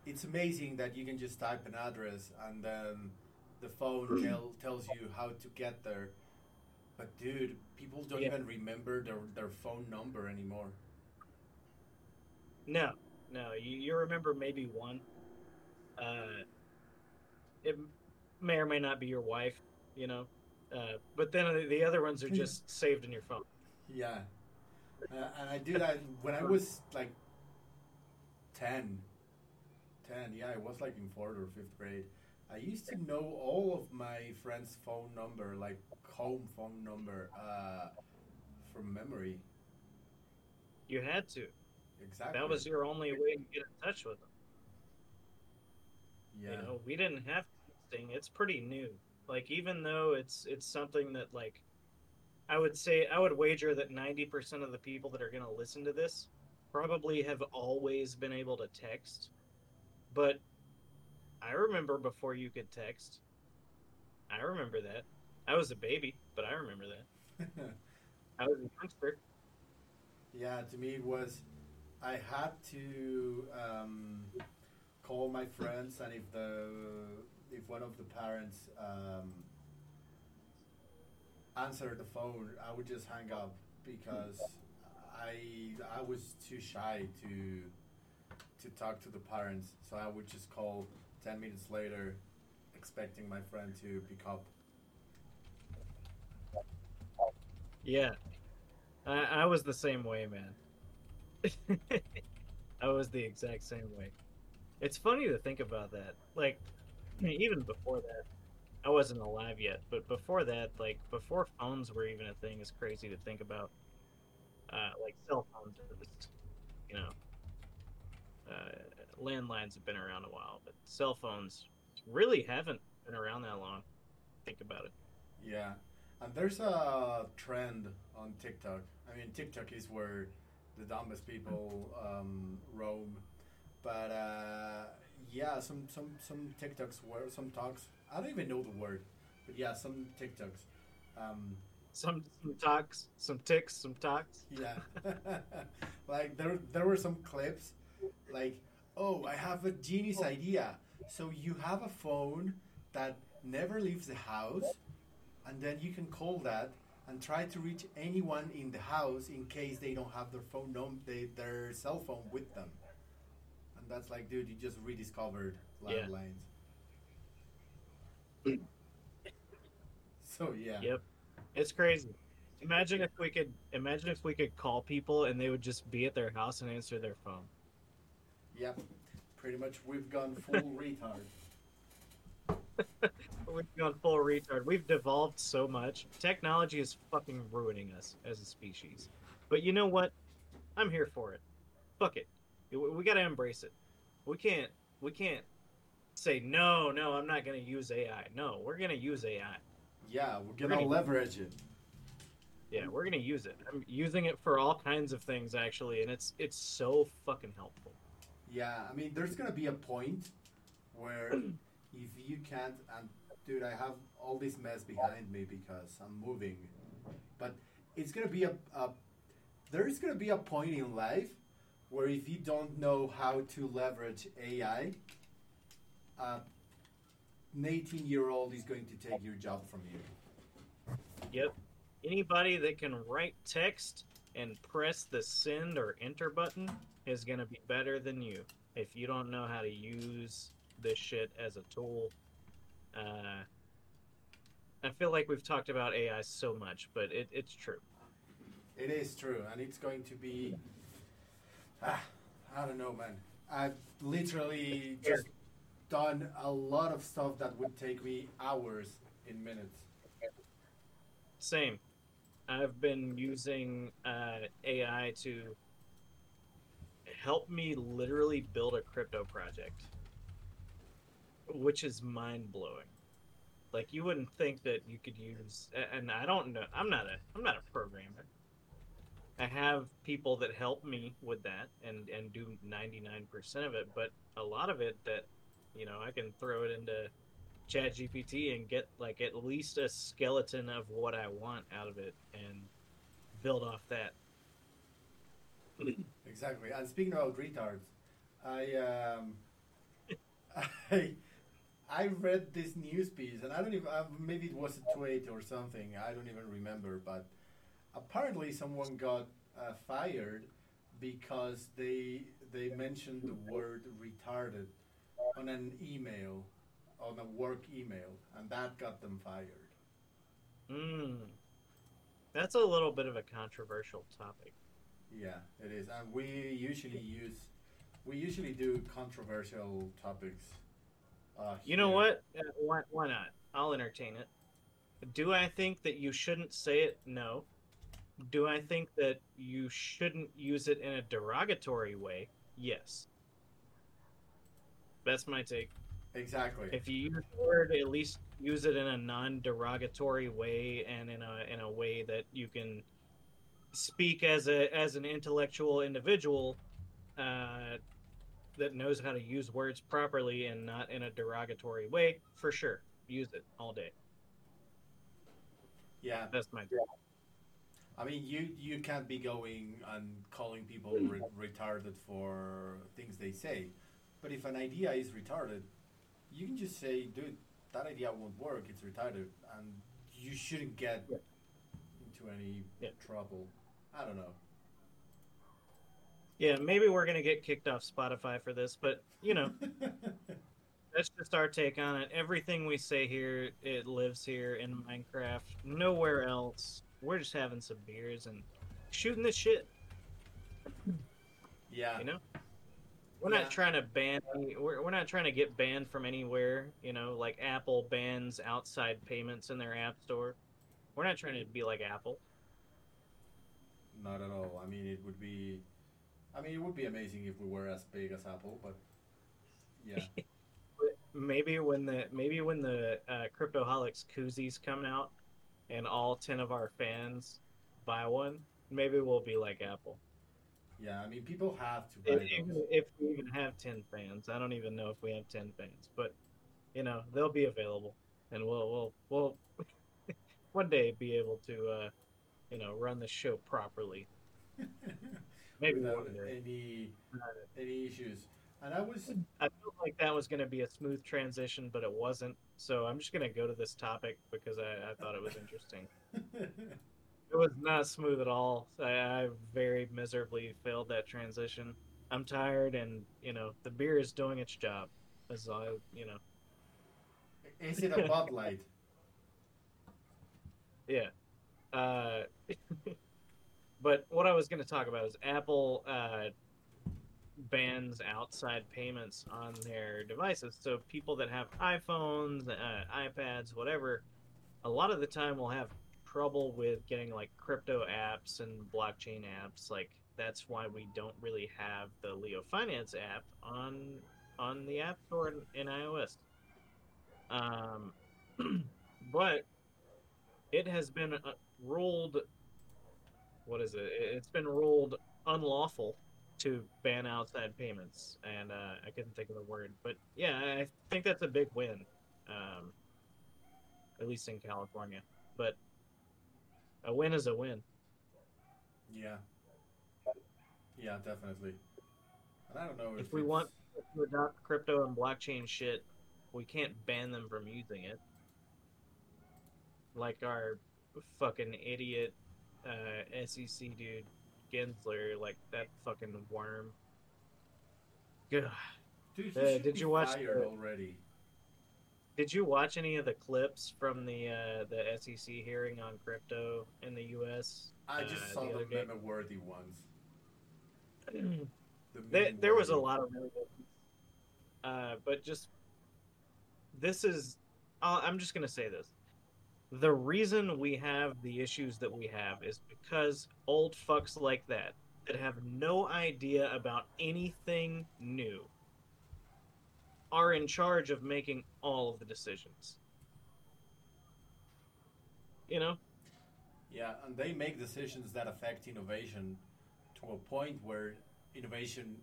it's amazing that you can just type an address and then the phone tell, tells you how to get there. But dude, people don't Yeah. even remember their, their phone number anymore. No, no. You, you remember maybe one. Uh, it may or may not be your wife, you know. Uh, but then the other ones are just saved in your phone. Yeah. Uh, and I did that when I was like 10. 10, yeah, I was like in fourth or fifth grade. I used to know all of my friends' phone number, like home phone number, uh, from memory. You had to. Exactly. That was your only way to get in touch with them. yeah. You know, we didn't have texting. It's pretty new. Like even though it's it's something that like I would say I would wager that 90% of the people that are going to listen to this probably have always been able to text. But I remember before you could text. I remember that. I was a baby, but I remember that. I was a youngster. yeah, to me it was I had to um, call my friends, and if the if one of the parents um, answered the phone, I would just hang up because I I was too shy to to talk to the parents, so I would just call ten minutes later, expecting my friend to pick up. Yeah. I, I was the same way, man. I was the exact same way. It's funny to think about that. Like, even before that, I wasn't alive yet, but before that, like, before phones were even a thing, is crazy to think about. Uh, like, cell phones just, you know, uh, landlines have been around a while, but cell phones really haven't been around that long. Think about it. Yeah, and there's a trend on TikTok. I mean, TikTok is where the dumbest people um, roam. But uh, yeah, some some some TikToks were, some talks. I don't even know the word, but yeah, some TikToks. Um, Some, some talks, some ticks, some talks. yeah, like there there were some clips, like oh, I have a genius oh. idea. So you have a phone that never leaves the house, and then you can call that and try to reach anyone in the house in case they don't have their phone num- they, their cell phone with them. And that's like, dude, you just rediscovered landlines. Yeah. landlines. Hmm. so yeah, Yep. It's crazy. Imagine if we could imagine if we could call people and they would just be at their house and answer their phone. Yep, pretty much we've gone full retard. We've gone full retard. We've devolved so much. Technology is fucking ruining us as a species. But you know what? I'm here for it. Fuck it. We gotta embrace it. We can't we can't say no, no, I'm not gonna use AI. No, we're gonna use AI. Yeah, we're We're gonna gonna- leverage it. Yeah, we're gonna use it. I'm using it for all kinds of things actually, and it's it's so fucking helpful. Yeah, I mean, there's gonna be a point where if you can't, and dude, I have all this mess behind me because I'm moving, but it's gonna be a, a there is gonna be a point in life where if you don't know how to leverage AI, an 18 year old is going to take your job from you. Yep. Anybody that can write text and press the send or enter button is going to be better than you. If you don't know how to use this shit as a tool, uh, I feel like we've talked about AI so much, but it, it's true. It is true, and it's going to be. Ah, I don't know, man. I've literally just done a lot of stuff that would take me hours in minutes. Same. I've been using uh, AI to help me literally build a crypto project, which is mind blowing. Like you wouldn't think that you could use, and I don't know. I'm not a I'm not a programmer. I have people that help me with that and and do 99% of it, but a lot of it that you know I can throw it into Chat GPT and get like at least a skeleton of what I want out of it and build off that. Exactly. And speaking about retards, I um, I I read this news piece, and I don't even uh, maybe it was a tweet or something. I don't even remember, but apparently someone got uh, fired because they they mentioned the word retarded on an email, on a work email, and that got them fired. Mm. That's a little bit of a controversial topic. Yeah, it is, and we usually use we usually do controversial topics. Uh, You know what? Uh, Why, why not? I'll entertain it. Do I think that you shouldn't say it? No. Do I think that you shouldn't use it in a derogatory way? Yes. That's my take. Exactly. If you use the word, at least use it in a non-derogatory way and in a in a way that you can speak as a as an intellectual individual uh, that knows how to use words properly and not in a derogatory way. For sure, use it all day. yeah, That's my I mean, you you can't be going and calling people re- retarded for things they say, but if an idea is retarded, you can just say, "Dude, that idea won't work. It's retarded," and you shouldn't get Yeah. into any Yeah. trouble. I don't know. yeah. Maybe we're gonna get kicked off Spotify for this, but you know. That's just our take on it. Everything we say here, it lives here in Minecraft. Nowhere else. We're just having some beers and shooting the shit. yeah, You know, we're Yeah. not trying to ban. We're, we're not trying to get banned from anywhere. You know, like Apple bans outside payments in their app store. We're not trying to be like Apple. Not at all. I mean, it would be, I mean, it would be amazing if we were as big as Apple, but yeah, maybe when the maybe when the uh, Cryptoholics koozies come out, and all ten of our fans buy one, maybe we'll be like Apple. yeah. I mean, people have to buy If, those. if we even have 10 fans, I don't even know if we have 10 fans, but you know, they'll be available and we'll we'll we'll one day be able to uh you know, run the show properly. Maybe without any uh, any issues. And I was I felt like that was going to be a smooth transition, but it wasn't. So I'm just going to go to this topic because I, I thought it was interesting. It was not smooth at all. I, I very miserably failed that transition. I'm tired, and you know the beer is doing its job. As I, you know, Is it a Bud Light? yeah. Uh, but what I was going to talk about is Apple uh, bans outside payments on their devices. So people that have iPhones, uh, iPads, whatever, a lot of the time will have trouble with getting like crypto apps and blockchain apps. Like that's why we don't really have the Leo Finance app on on the App Store in, in iOS. Um, but it has been uh, ruled. What is it? It- It's been ruled unlawful to ban outside payments, and uh, I couldn't think of the word. But yeah, I think that's a big win, um, at least in California. But a win is a win. Yeah. Yeah, definitely. And I don't know if, If we it's- want to adopt crypto and blockchain shit, we can't ban them from using it. Like our fucking idiot uh, SEC dude Gensler, like that fucking worm. Ugh. Dude, Uh, did you watch the- already? Did you watch any of the clips from the uh, the SEC hearing on crypto in the U.S.? I uh, just the saw the day? meme worthy ones. the There, there was a lot of really good. Uh, but just this is. i I'm just gonna say this. The reason we have the issues that we have is because old fucks like that that have no idea about anything new are in charge of making all of the decisions. You know? Yeah, and they make decisions that affect innovation to a point where innovation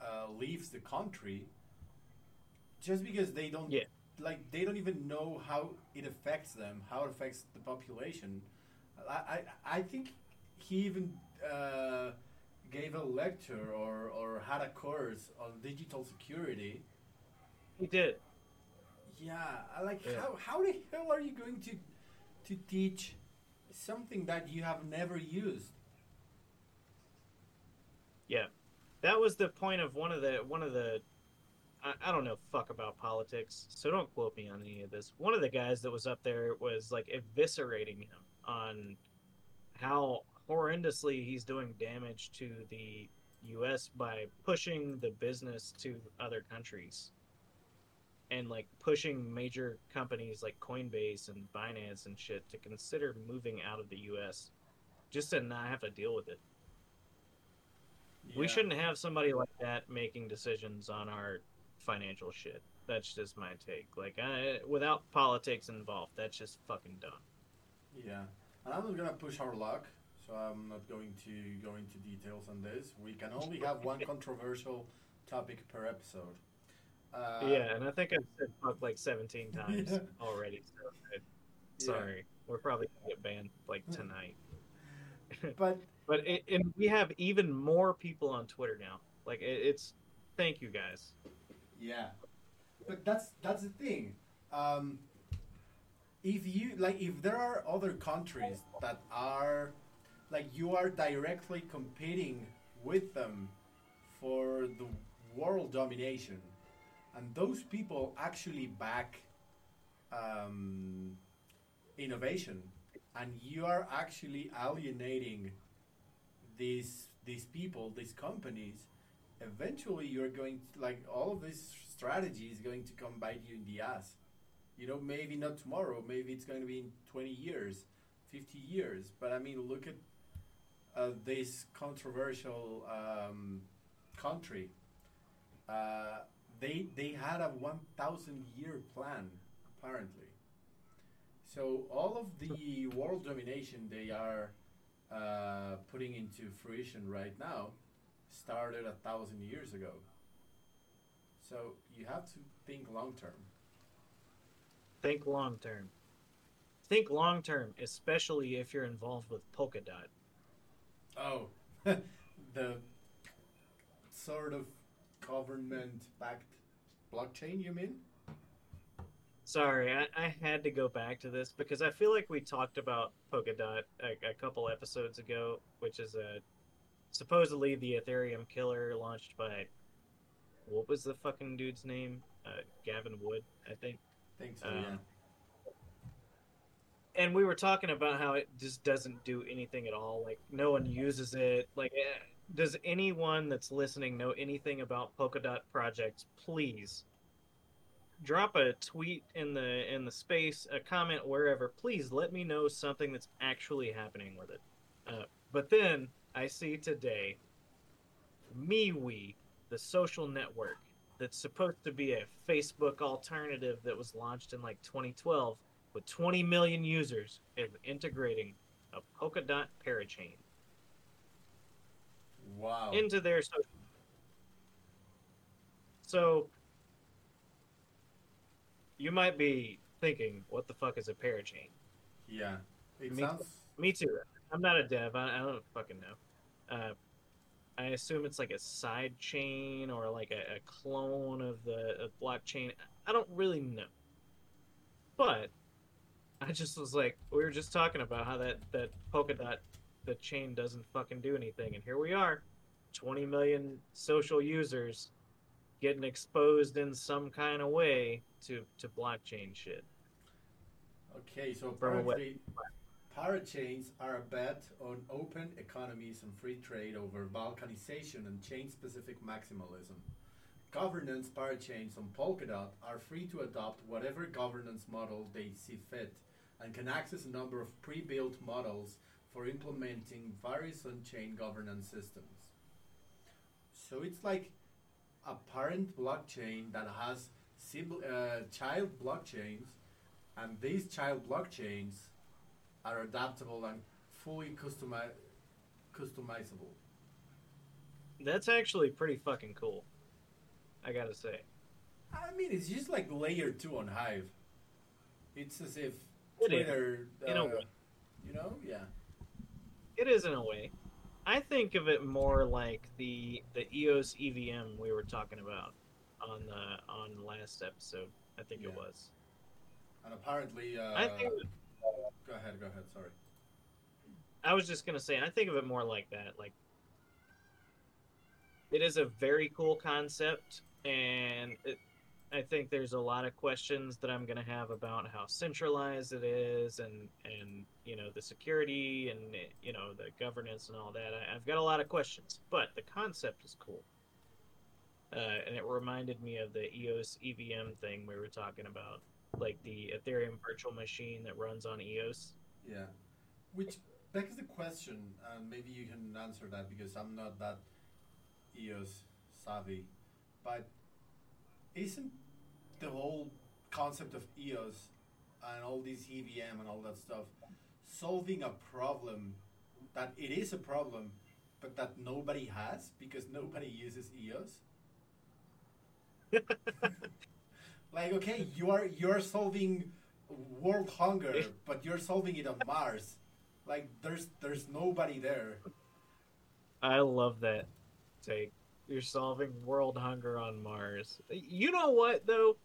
uh, leaves the country just because they don't Yeah. Like they don't even know how it affects them, how it affects the population. I I, I think he even uh, gave a lecture or, or had a course on digital security. He did. Yeah, I like Yeah. how how the hell are you going to to teach something that you have never used? Yeah, that was the point of one of the one of the. I, I don't know fuck about politics, so don't quote me on any of this. One of the guys that was up there was like eviscerating him on how horrendously he's doing damage to the U.S. by pushing the business to other countries, and like pushing major companies like Coinbase and Binance and shit to consider moving out of the U.S. just to not have to deal with it. We shouldn't have somebody like that making decisions on our financial shit. That's just my take. Like, I, without politics involved, that's just fucking dumb. Yeah, and I'm not gonna push our luck, so I'm not going to go into details on this. We can only have one controversial topic per episode. Uh, yeah, and I think I've said fuck like 17 times Yeah. already. So, I- yeah. sorry. We're probably going to get banned like tonight. But But it, and we have even more people on Twitter now. Like, it, it's. Thank you guys. Yeah, but that's that's the thing. Um, if you like, if there are other countries that are like you are directly competing with them for the world domination, and those people actually back um, innovation, and you are actually alienating these these people, these companies eventually you're going to like all of this strategy is going to come bite you in the ass. You know maybe not tomorrow maybe it's going to be in 20 years 50 years but i mean look at uh, this controversial um, country. Uh, they they had a 1000 year plan apparently. So all of the world domination they are uh, putting into fruition right now started a thousand years ago. So you have to think long term. Think long term. Think long term, especially if you're involved with Polkadot. Oh, the sort of government backed blockchain, you mean? Sorry, I, I had to go back to this because I feel like we talked about Polkadot a, a couple episodes ago, which is a supposedly the Ethereum killer launched by what was the fucking dude's name? Uh, Gavin Wood, I think. think so, Um, yeah. And we were talking about how it just doesn't do anything at all. Like no one uses it. Like, eh, does anyone that's listening know anything about Polkadot projects? Please drop a tweet in the in the space, a comment wherever. Please let me know something that's actually happening with it. Uh, but then I see today MeWe, the social network that's supposed to be a Facebook alternative that was launched in like 2012 with 20 million users, is integrating a Polkadot parachain Wow. into their social. So you might be thinking, "What the fuck is a parachain?" yeah. It Me- sounds. Me too. I'm not a dev. I, I don't fucking know. Uh, I assume it's like a side chain or like a, a clone of the of blockchain. I don't really know. But I just was like, we were just talking about how that that Polkadot, the chain doesn't fucking do anything, and here we are, 20 million social users getting exposed in some kind of way to to blockchain shit. Okay, so From apparently Parachains are a bet on open economies and free trade over balkanization and chain-specific maximalism. Governance parachains on Polkadot are free to adopt whatever governance model they see fit and can access a number of pre-built models for implementing various on-chain governance systems. So it's like a parent blockchain that has uh, child blockchains, and these child blockchains are adaptable and fully customi- customizable. That's actually pretty fucking cool. I gotta say. I mean, it's just like layer two on Hive. It's as if it Twitter, is. in uh, a way. you know, yeah. It is in a way. I think of it more like the the EOS EVM we were talking about on the on the last episode. I think yeah. it was. And apparently, uh, I think. Go ahead. Go ahead. Sorry. I was just gonna say, I think of it more like that. Like, it is a very cool concept, and it, I think there's a lot of questions that I'm gonna have about how centralized it is, and and you know the security and you know the governance and all that. I, have got a lot of questions, but the concept is cool. Uh, and it reminded me of the EOS EVM thing we were talking about, like the Ethereum virtual machine that runs on EOS. Yeah, which begs the question, and maybe you can answer that because I'm not that EOS savvy, but isn't the whole concept of EOS and all this EVM and all that stuff solving a problem that it is a problem, but that nobody has because nobody uses EOS? like, okay, you are you're solving world hunger, but you're solving it on Mars. Like, there's there's nobody there. I love that take. You're solving world hunger on Mars. You know what though?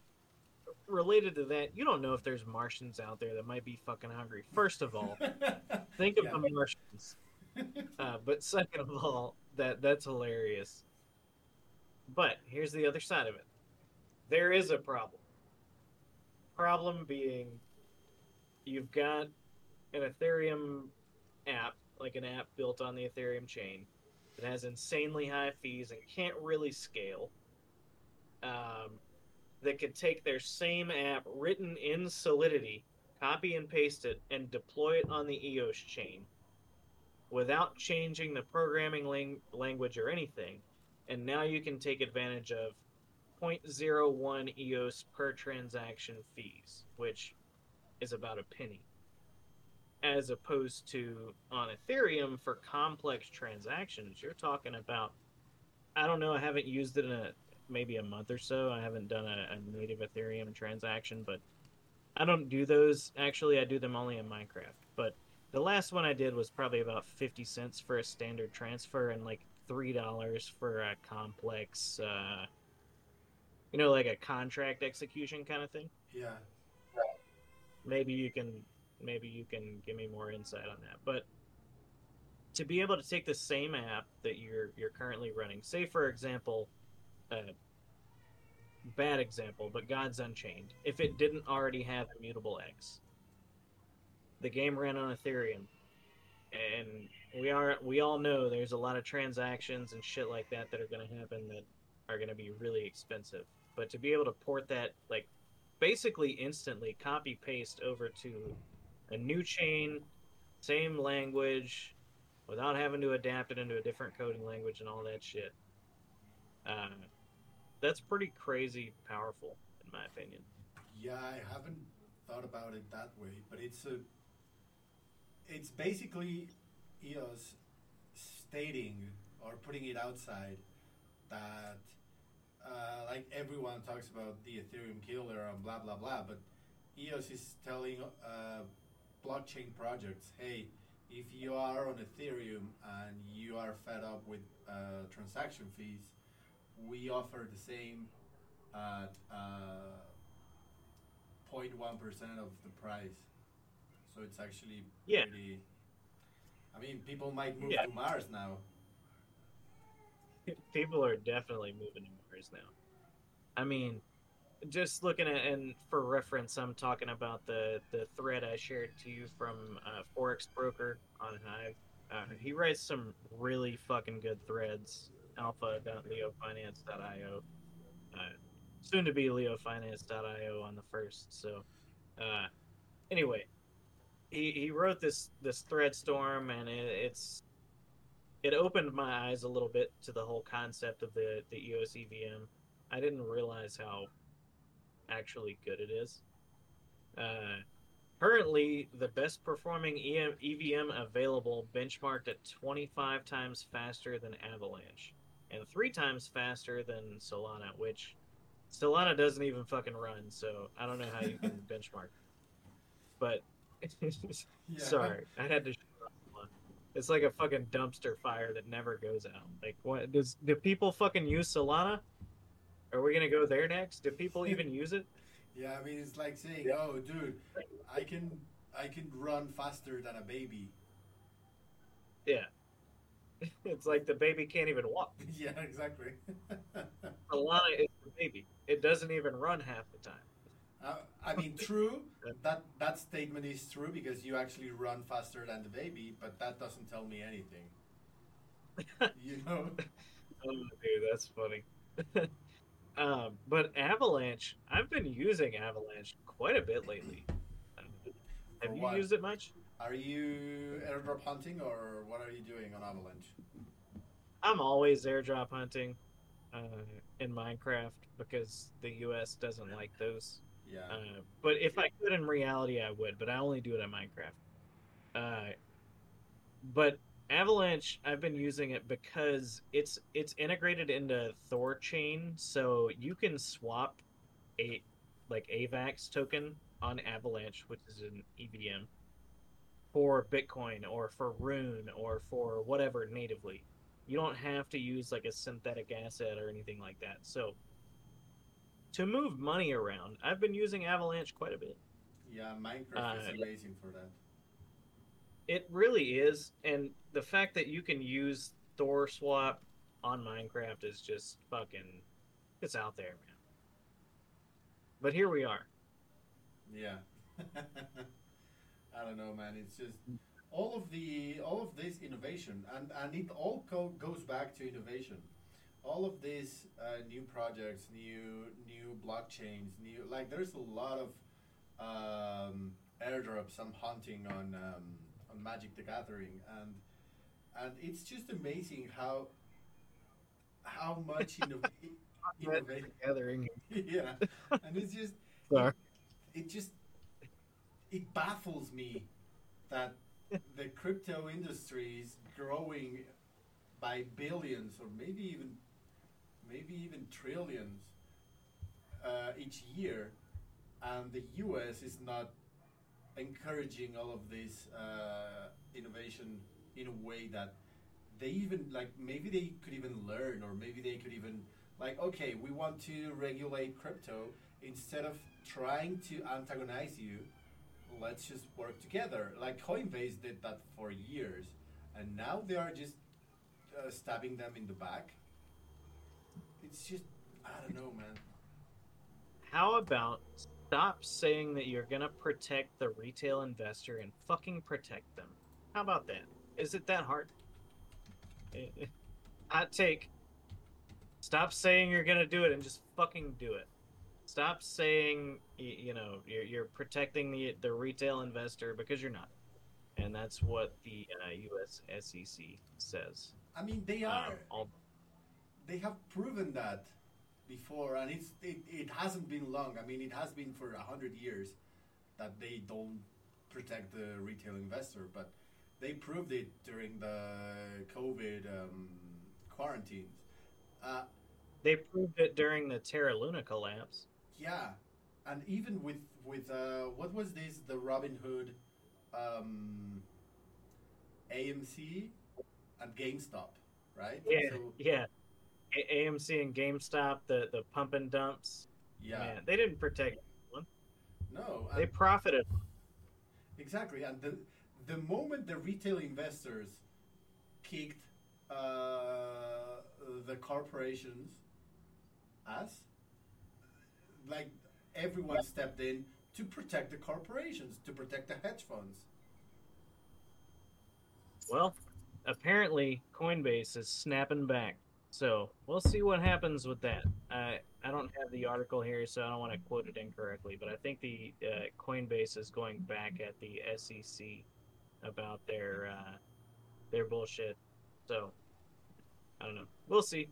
Related to that, you don't know if there's Martians out there that might be fucking hungry. First of all, think of yeah. the Martians. Uh, but second of all, that that's hilarious. But here's the other side of it. There is a problem. Problem being, you've got an Ethereum app, like an app built on the Ethereum chain, that has insanely high fees and can't really scale. Um, that could take their same app written in Solidity, copy and paste it, and deploy it on the EOS chain without changing the programming lang- language or anything. And now you can take advantage of 0.01 EOS per transaction fees, which is about a penny. As opposed to on Ethereum for complex transactions, you're talking about I don't know, I haven't used it in a maybe a month or so. I haven't done a, a native Ethereum transaction, but I don't do those actually. I do them only in Minecraft. But the last one I did was probably about 50 cents for a standard transfer and like $3 for a complex uh, you know, like a contract execution kind of thing. Yeah. Maybe you can maybe you can give me more insight on that. But to be able to take the same app that you're you're currently running, say for example, uh, bad example, but Gods Unchained, if it didn't already have Immutable X, the game ran on Ethereum, and we are we all know there's a lot of transactions and shit like that that are going to happen that are going to be really expensive but to be able to port that like basically instantly copy paste over to a new chain, same language, without having to adapt it into a different coding language and all that shit. Uh, that's pretty crazy powerful, in my opinion. Yeah, I haven't thought about it that way, but it's a, it's basically EOS stating or putting it outside that uh, like everyone talks about the Ethereum killer and blah blah blah, but EOS is telling uh, blockchain projects, hey, if you are on Ethereum and you are fed up with uh, transaction fees, we offer the same at 0.1% uh, of the price. So it's actually yeah. pretty. I mean, people might move yeah. to Mars now. People are definitely moving to now. I mean, just looking at and for reference, I'm talking about the the thread I shared to you from uh, Forex Broker on Hive. Uh, he writes some really fucking good threads. Alpha.leofinance.io. Uh, soon to be leofinance.io on the first. So, uh, anyway, he, he wrote this this thread storm, and it, it's it opened my eyes a little bit to the whole concept of the the EOS EVM. I didn't realize how actually good it is. Uh, currently, the best performing EM, EVM available benchmarked at 25 times faster than Avalanche and three times faster than Solana, which Solana doesn't even fucking run, so I don't know how you can benchmark. But yeah. sorry, I had to. It's like a fucking dumpster fire that never goes out. Like, what does do people fucking use Solana? Are we gonna go there next? Do people even use it? Yeah, I mean it's like saying, yeah. "Oh, dude, I can I can run faster than a baby." Yeah, it's like the baby can't even walk. Yeah, exactly. Solana is the baby. It doesn't even run half the time. Uh, I mean, true. that that statement is true because you actually run faster than the baby, but that doesn't tell me anything. you know. Oh, dude, that's funny. Um, but Avalanche, I've been using Avalanche quite a bit lately. Have you used it much? Are you airdrop hunting or what are you doing on Avalanche? I'm always airdrop hunting uh, in Minecraft because the US doesn't like those. Yeah. Uh, but if I could in reality, I would, but I only do it on Minecraft. Uh, but Avalanche, I've been using it because it's it's integrated into Thorchain, so you can swap a like AVAX token on Avalanche, which is an EVM, for Bitcoin or for Rune or for whatever natively. You don't have to use like a synthetic asset or anything like that. So to move money around, I've been using Avalanche quite a bit. Yeah, Minecraft uh, is amazing for that. It really is, and the fact that you can use Thor swap on Minecraft is just fucking it's out there, man. But here we are. Yeah. I don't know, man. It's just all of the all of this innovation, and and it all co- goes back to innovation. All of these uh, new projects, new new blockchains, new like there's a lot of um, airdrops. I'm hunting on um, on Magic the Gathering, and and it's just amazing how how much innovation. Gathering. yeah, and it's just it, it just it baffles me that the crypto industry is growing by billions or maybe even maybe even trillions uh, each year, and the U.S. is not encouraging all of this uh, innovation in a way that they even like maybe they could even learn or maybe they could even like okay we want to regulate crypto instead of trying to antagonize you let's just work together like coinbase did that for years and now they are just uh, stabbing them in the back it's just i don't know man how about stop saying that you're going to protect the retail investor and fucking protect them. How about that? Is it that hard? Hot take. Stop saying you're going to do it and just fucking do it. Stop saying you know you're, you're protecting the the retail investor because you're not, and that's what the uh, U.S. SEC says. I mean, they are. Um, all... They have proven that before, and it's it, it hasn't been long. I mean, it has been for a hundred years that they don't protect the retail investor, but they proved it during the COVID um, quarantines. Uh, they proved it during the Terra Luna collapse. Yeah, and even with with uh, what was this? The Robinhood, um, AMC, and GameStop, right? Yeah, so, yeah. AMC and GameStop, the the pump and dumps. Yeah, man, they didn't protect anyone. No, they profited. Exactly, and the the moment the retail investors kicked uh, the corporations us, like everyone stepped in to protect the corporations, to protect the hedge funds. Well, apparently Coinbase is snapping back. So we'll see what happens with that. I I don't have the article here, so I don't want to quote it incorrectly, but I think the uh, Coinbase is going back at the SEC about their uh, their bullshit. So I don't know. We'll see.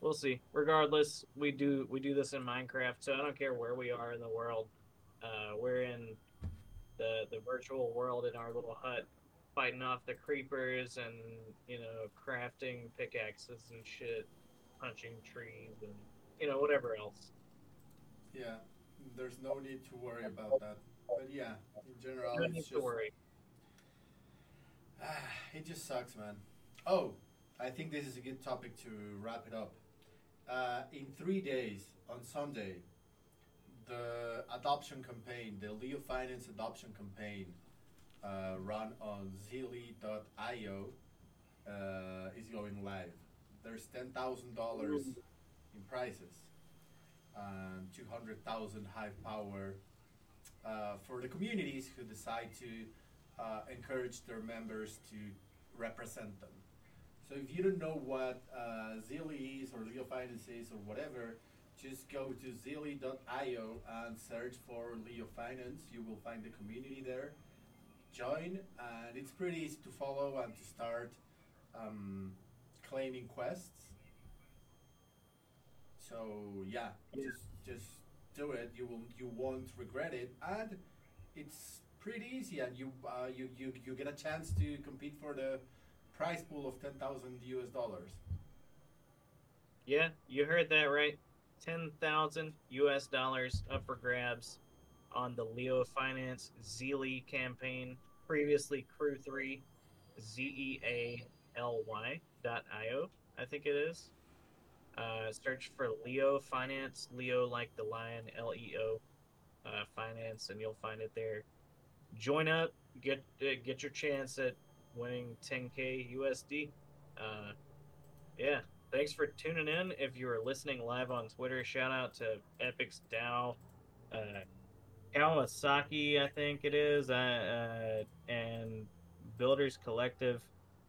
We'll see. Regardless, we do we do this in Minecraft, so I don't care where we are in the world. Uh, we're in the the virtual world in our little hut, fighting off the creepers and you know crafting pickaxes and shit, punching trees and you know whatever else. Yeah, there's no need to worry about that. But yeah, in general, No it's need just, to worry. Ah, it just sucks, man. Oh, I think this is a good topic to wrap it up. Uh, in three days, on Sunday, the adoption campaign, the Leo Finance adoption campaign, uh, run on Zealy.io, uh, is going live. There's ten thousand dollars in prizes, and two hundred thousand Hive Power uh, for the communities who decide to uh, encourage their members to represent them. So if you don't know what uh, Zilly is or Leo Finance is or whatever, just go to zealy.io and search for Leo Finance. You will find the community there. Join, and it's pretty easy to follow and to start um, claiming quests. So yeah, just just do it. You will you won't regret it, and it's pretty easy. And you uh, you, you you get a chance to compete for the prize pool of ten thousand US dollars. Yeah, you heard that right. 10,000 US dollars up for grabs on the Leo Finance Zealy campaign, previously Crew 3, Z E A L Y dot IO, I think it is. Uh, search for Leo Finance, Leo like the lion, L E O uh, Finance, and you'll find it there. Join up, get uh, get your chance at winning 10k USD. Uh, yeah, thanks for tuning in. If you are listening live on Twitter, shout out to Epic's Dow, uh, Kawasaki, I think it is, uh, uh, and Builders Collective.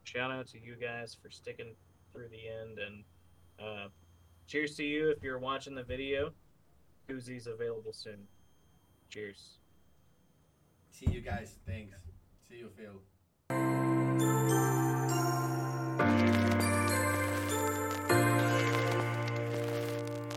Shout out to you guys for sticking through the end, and uh, cheers to you if you're watching the video. Koozies available soon. Cheers. See you guys. Thanks. See you, Phil.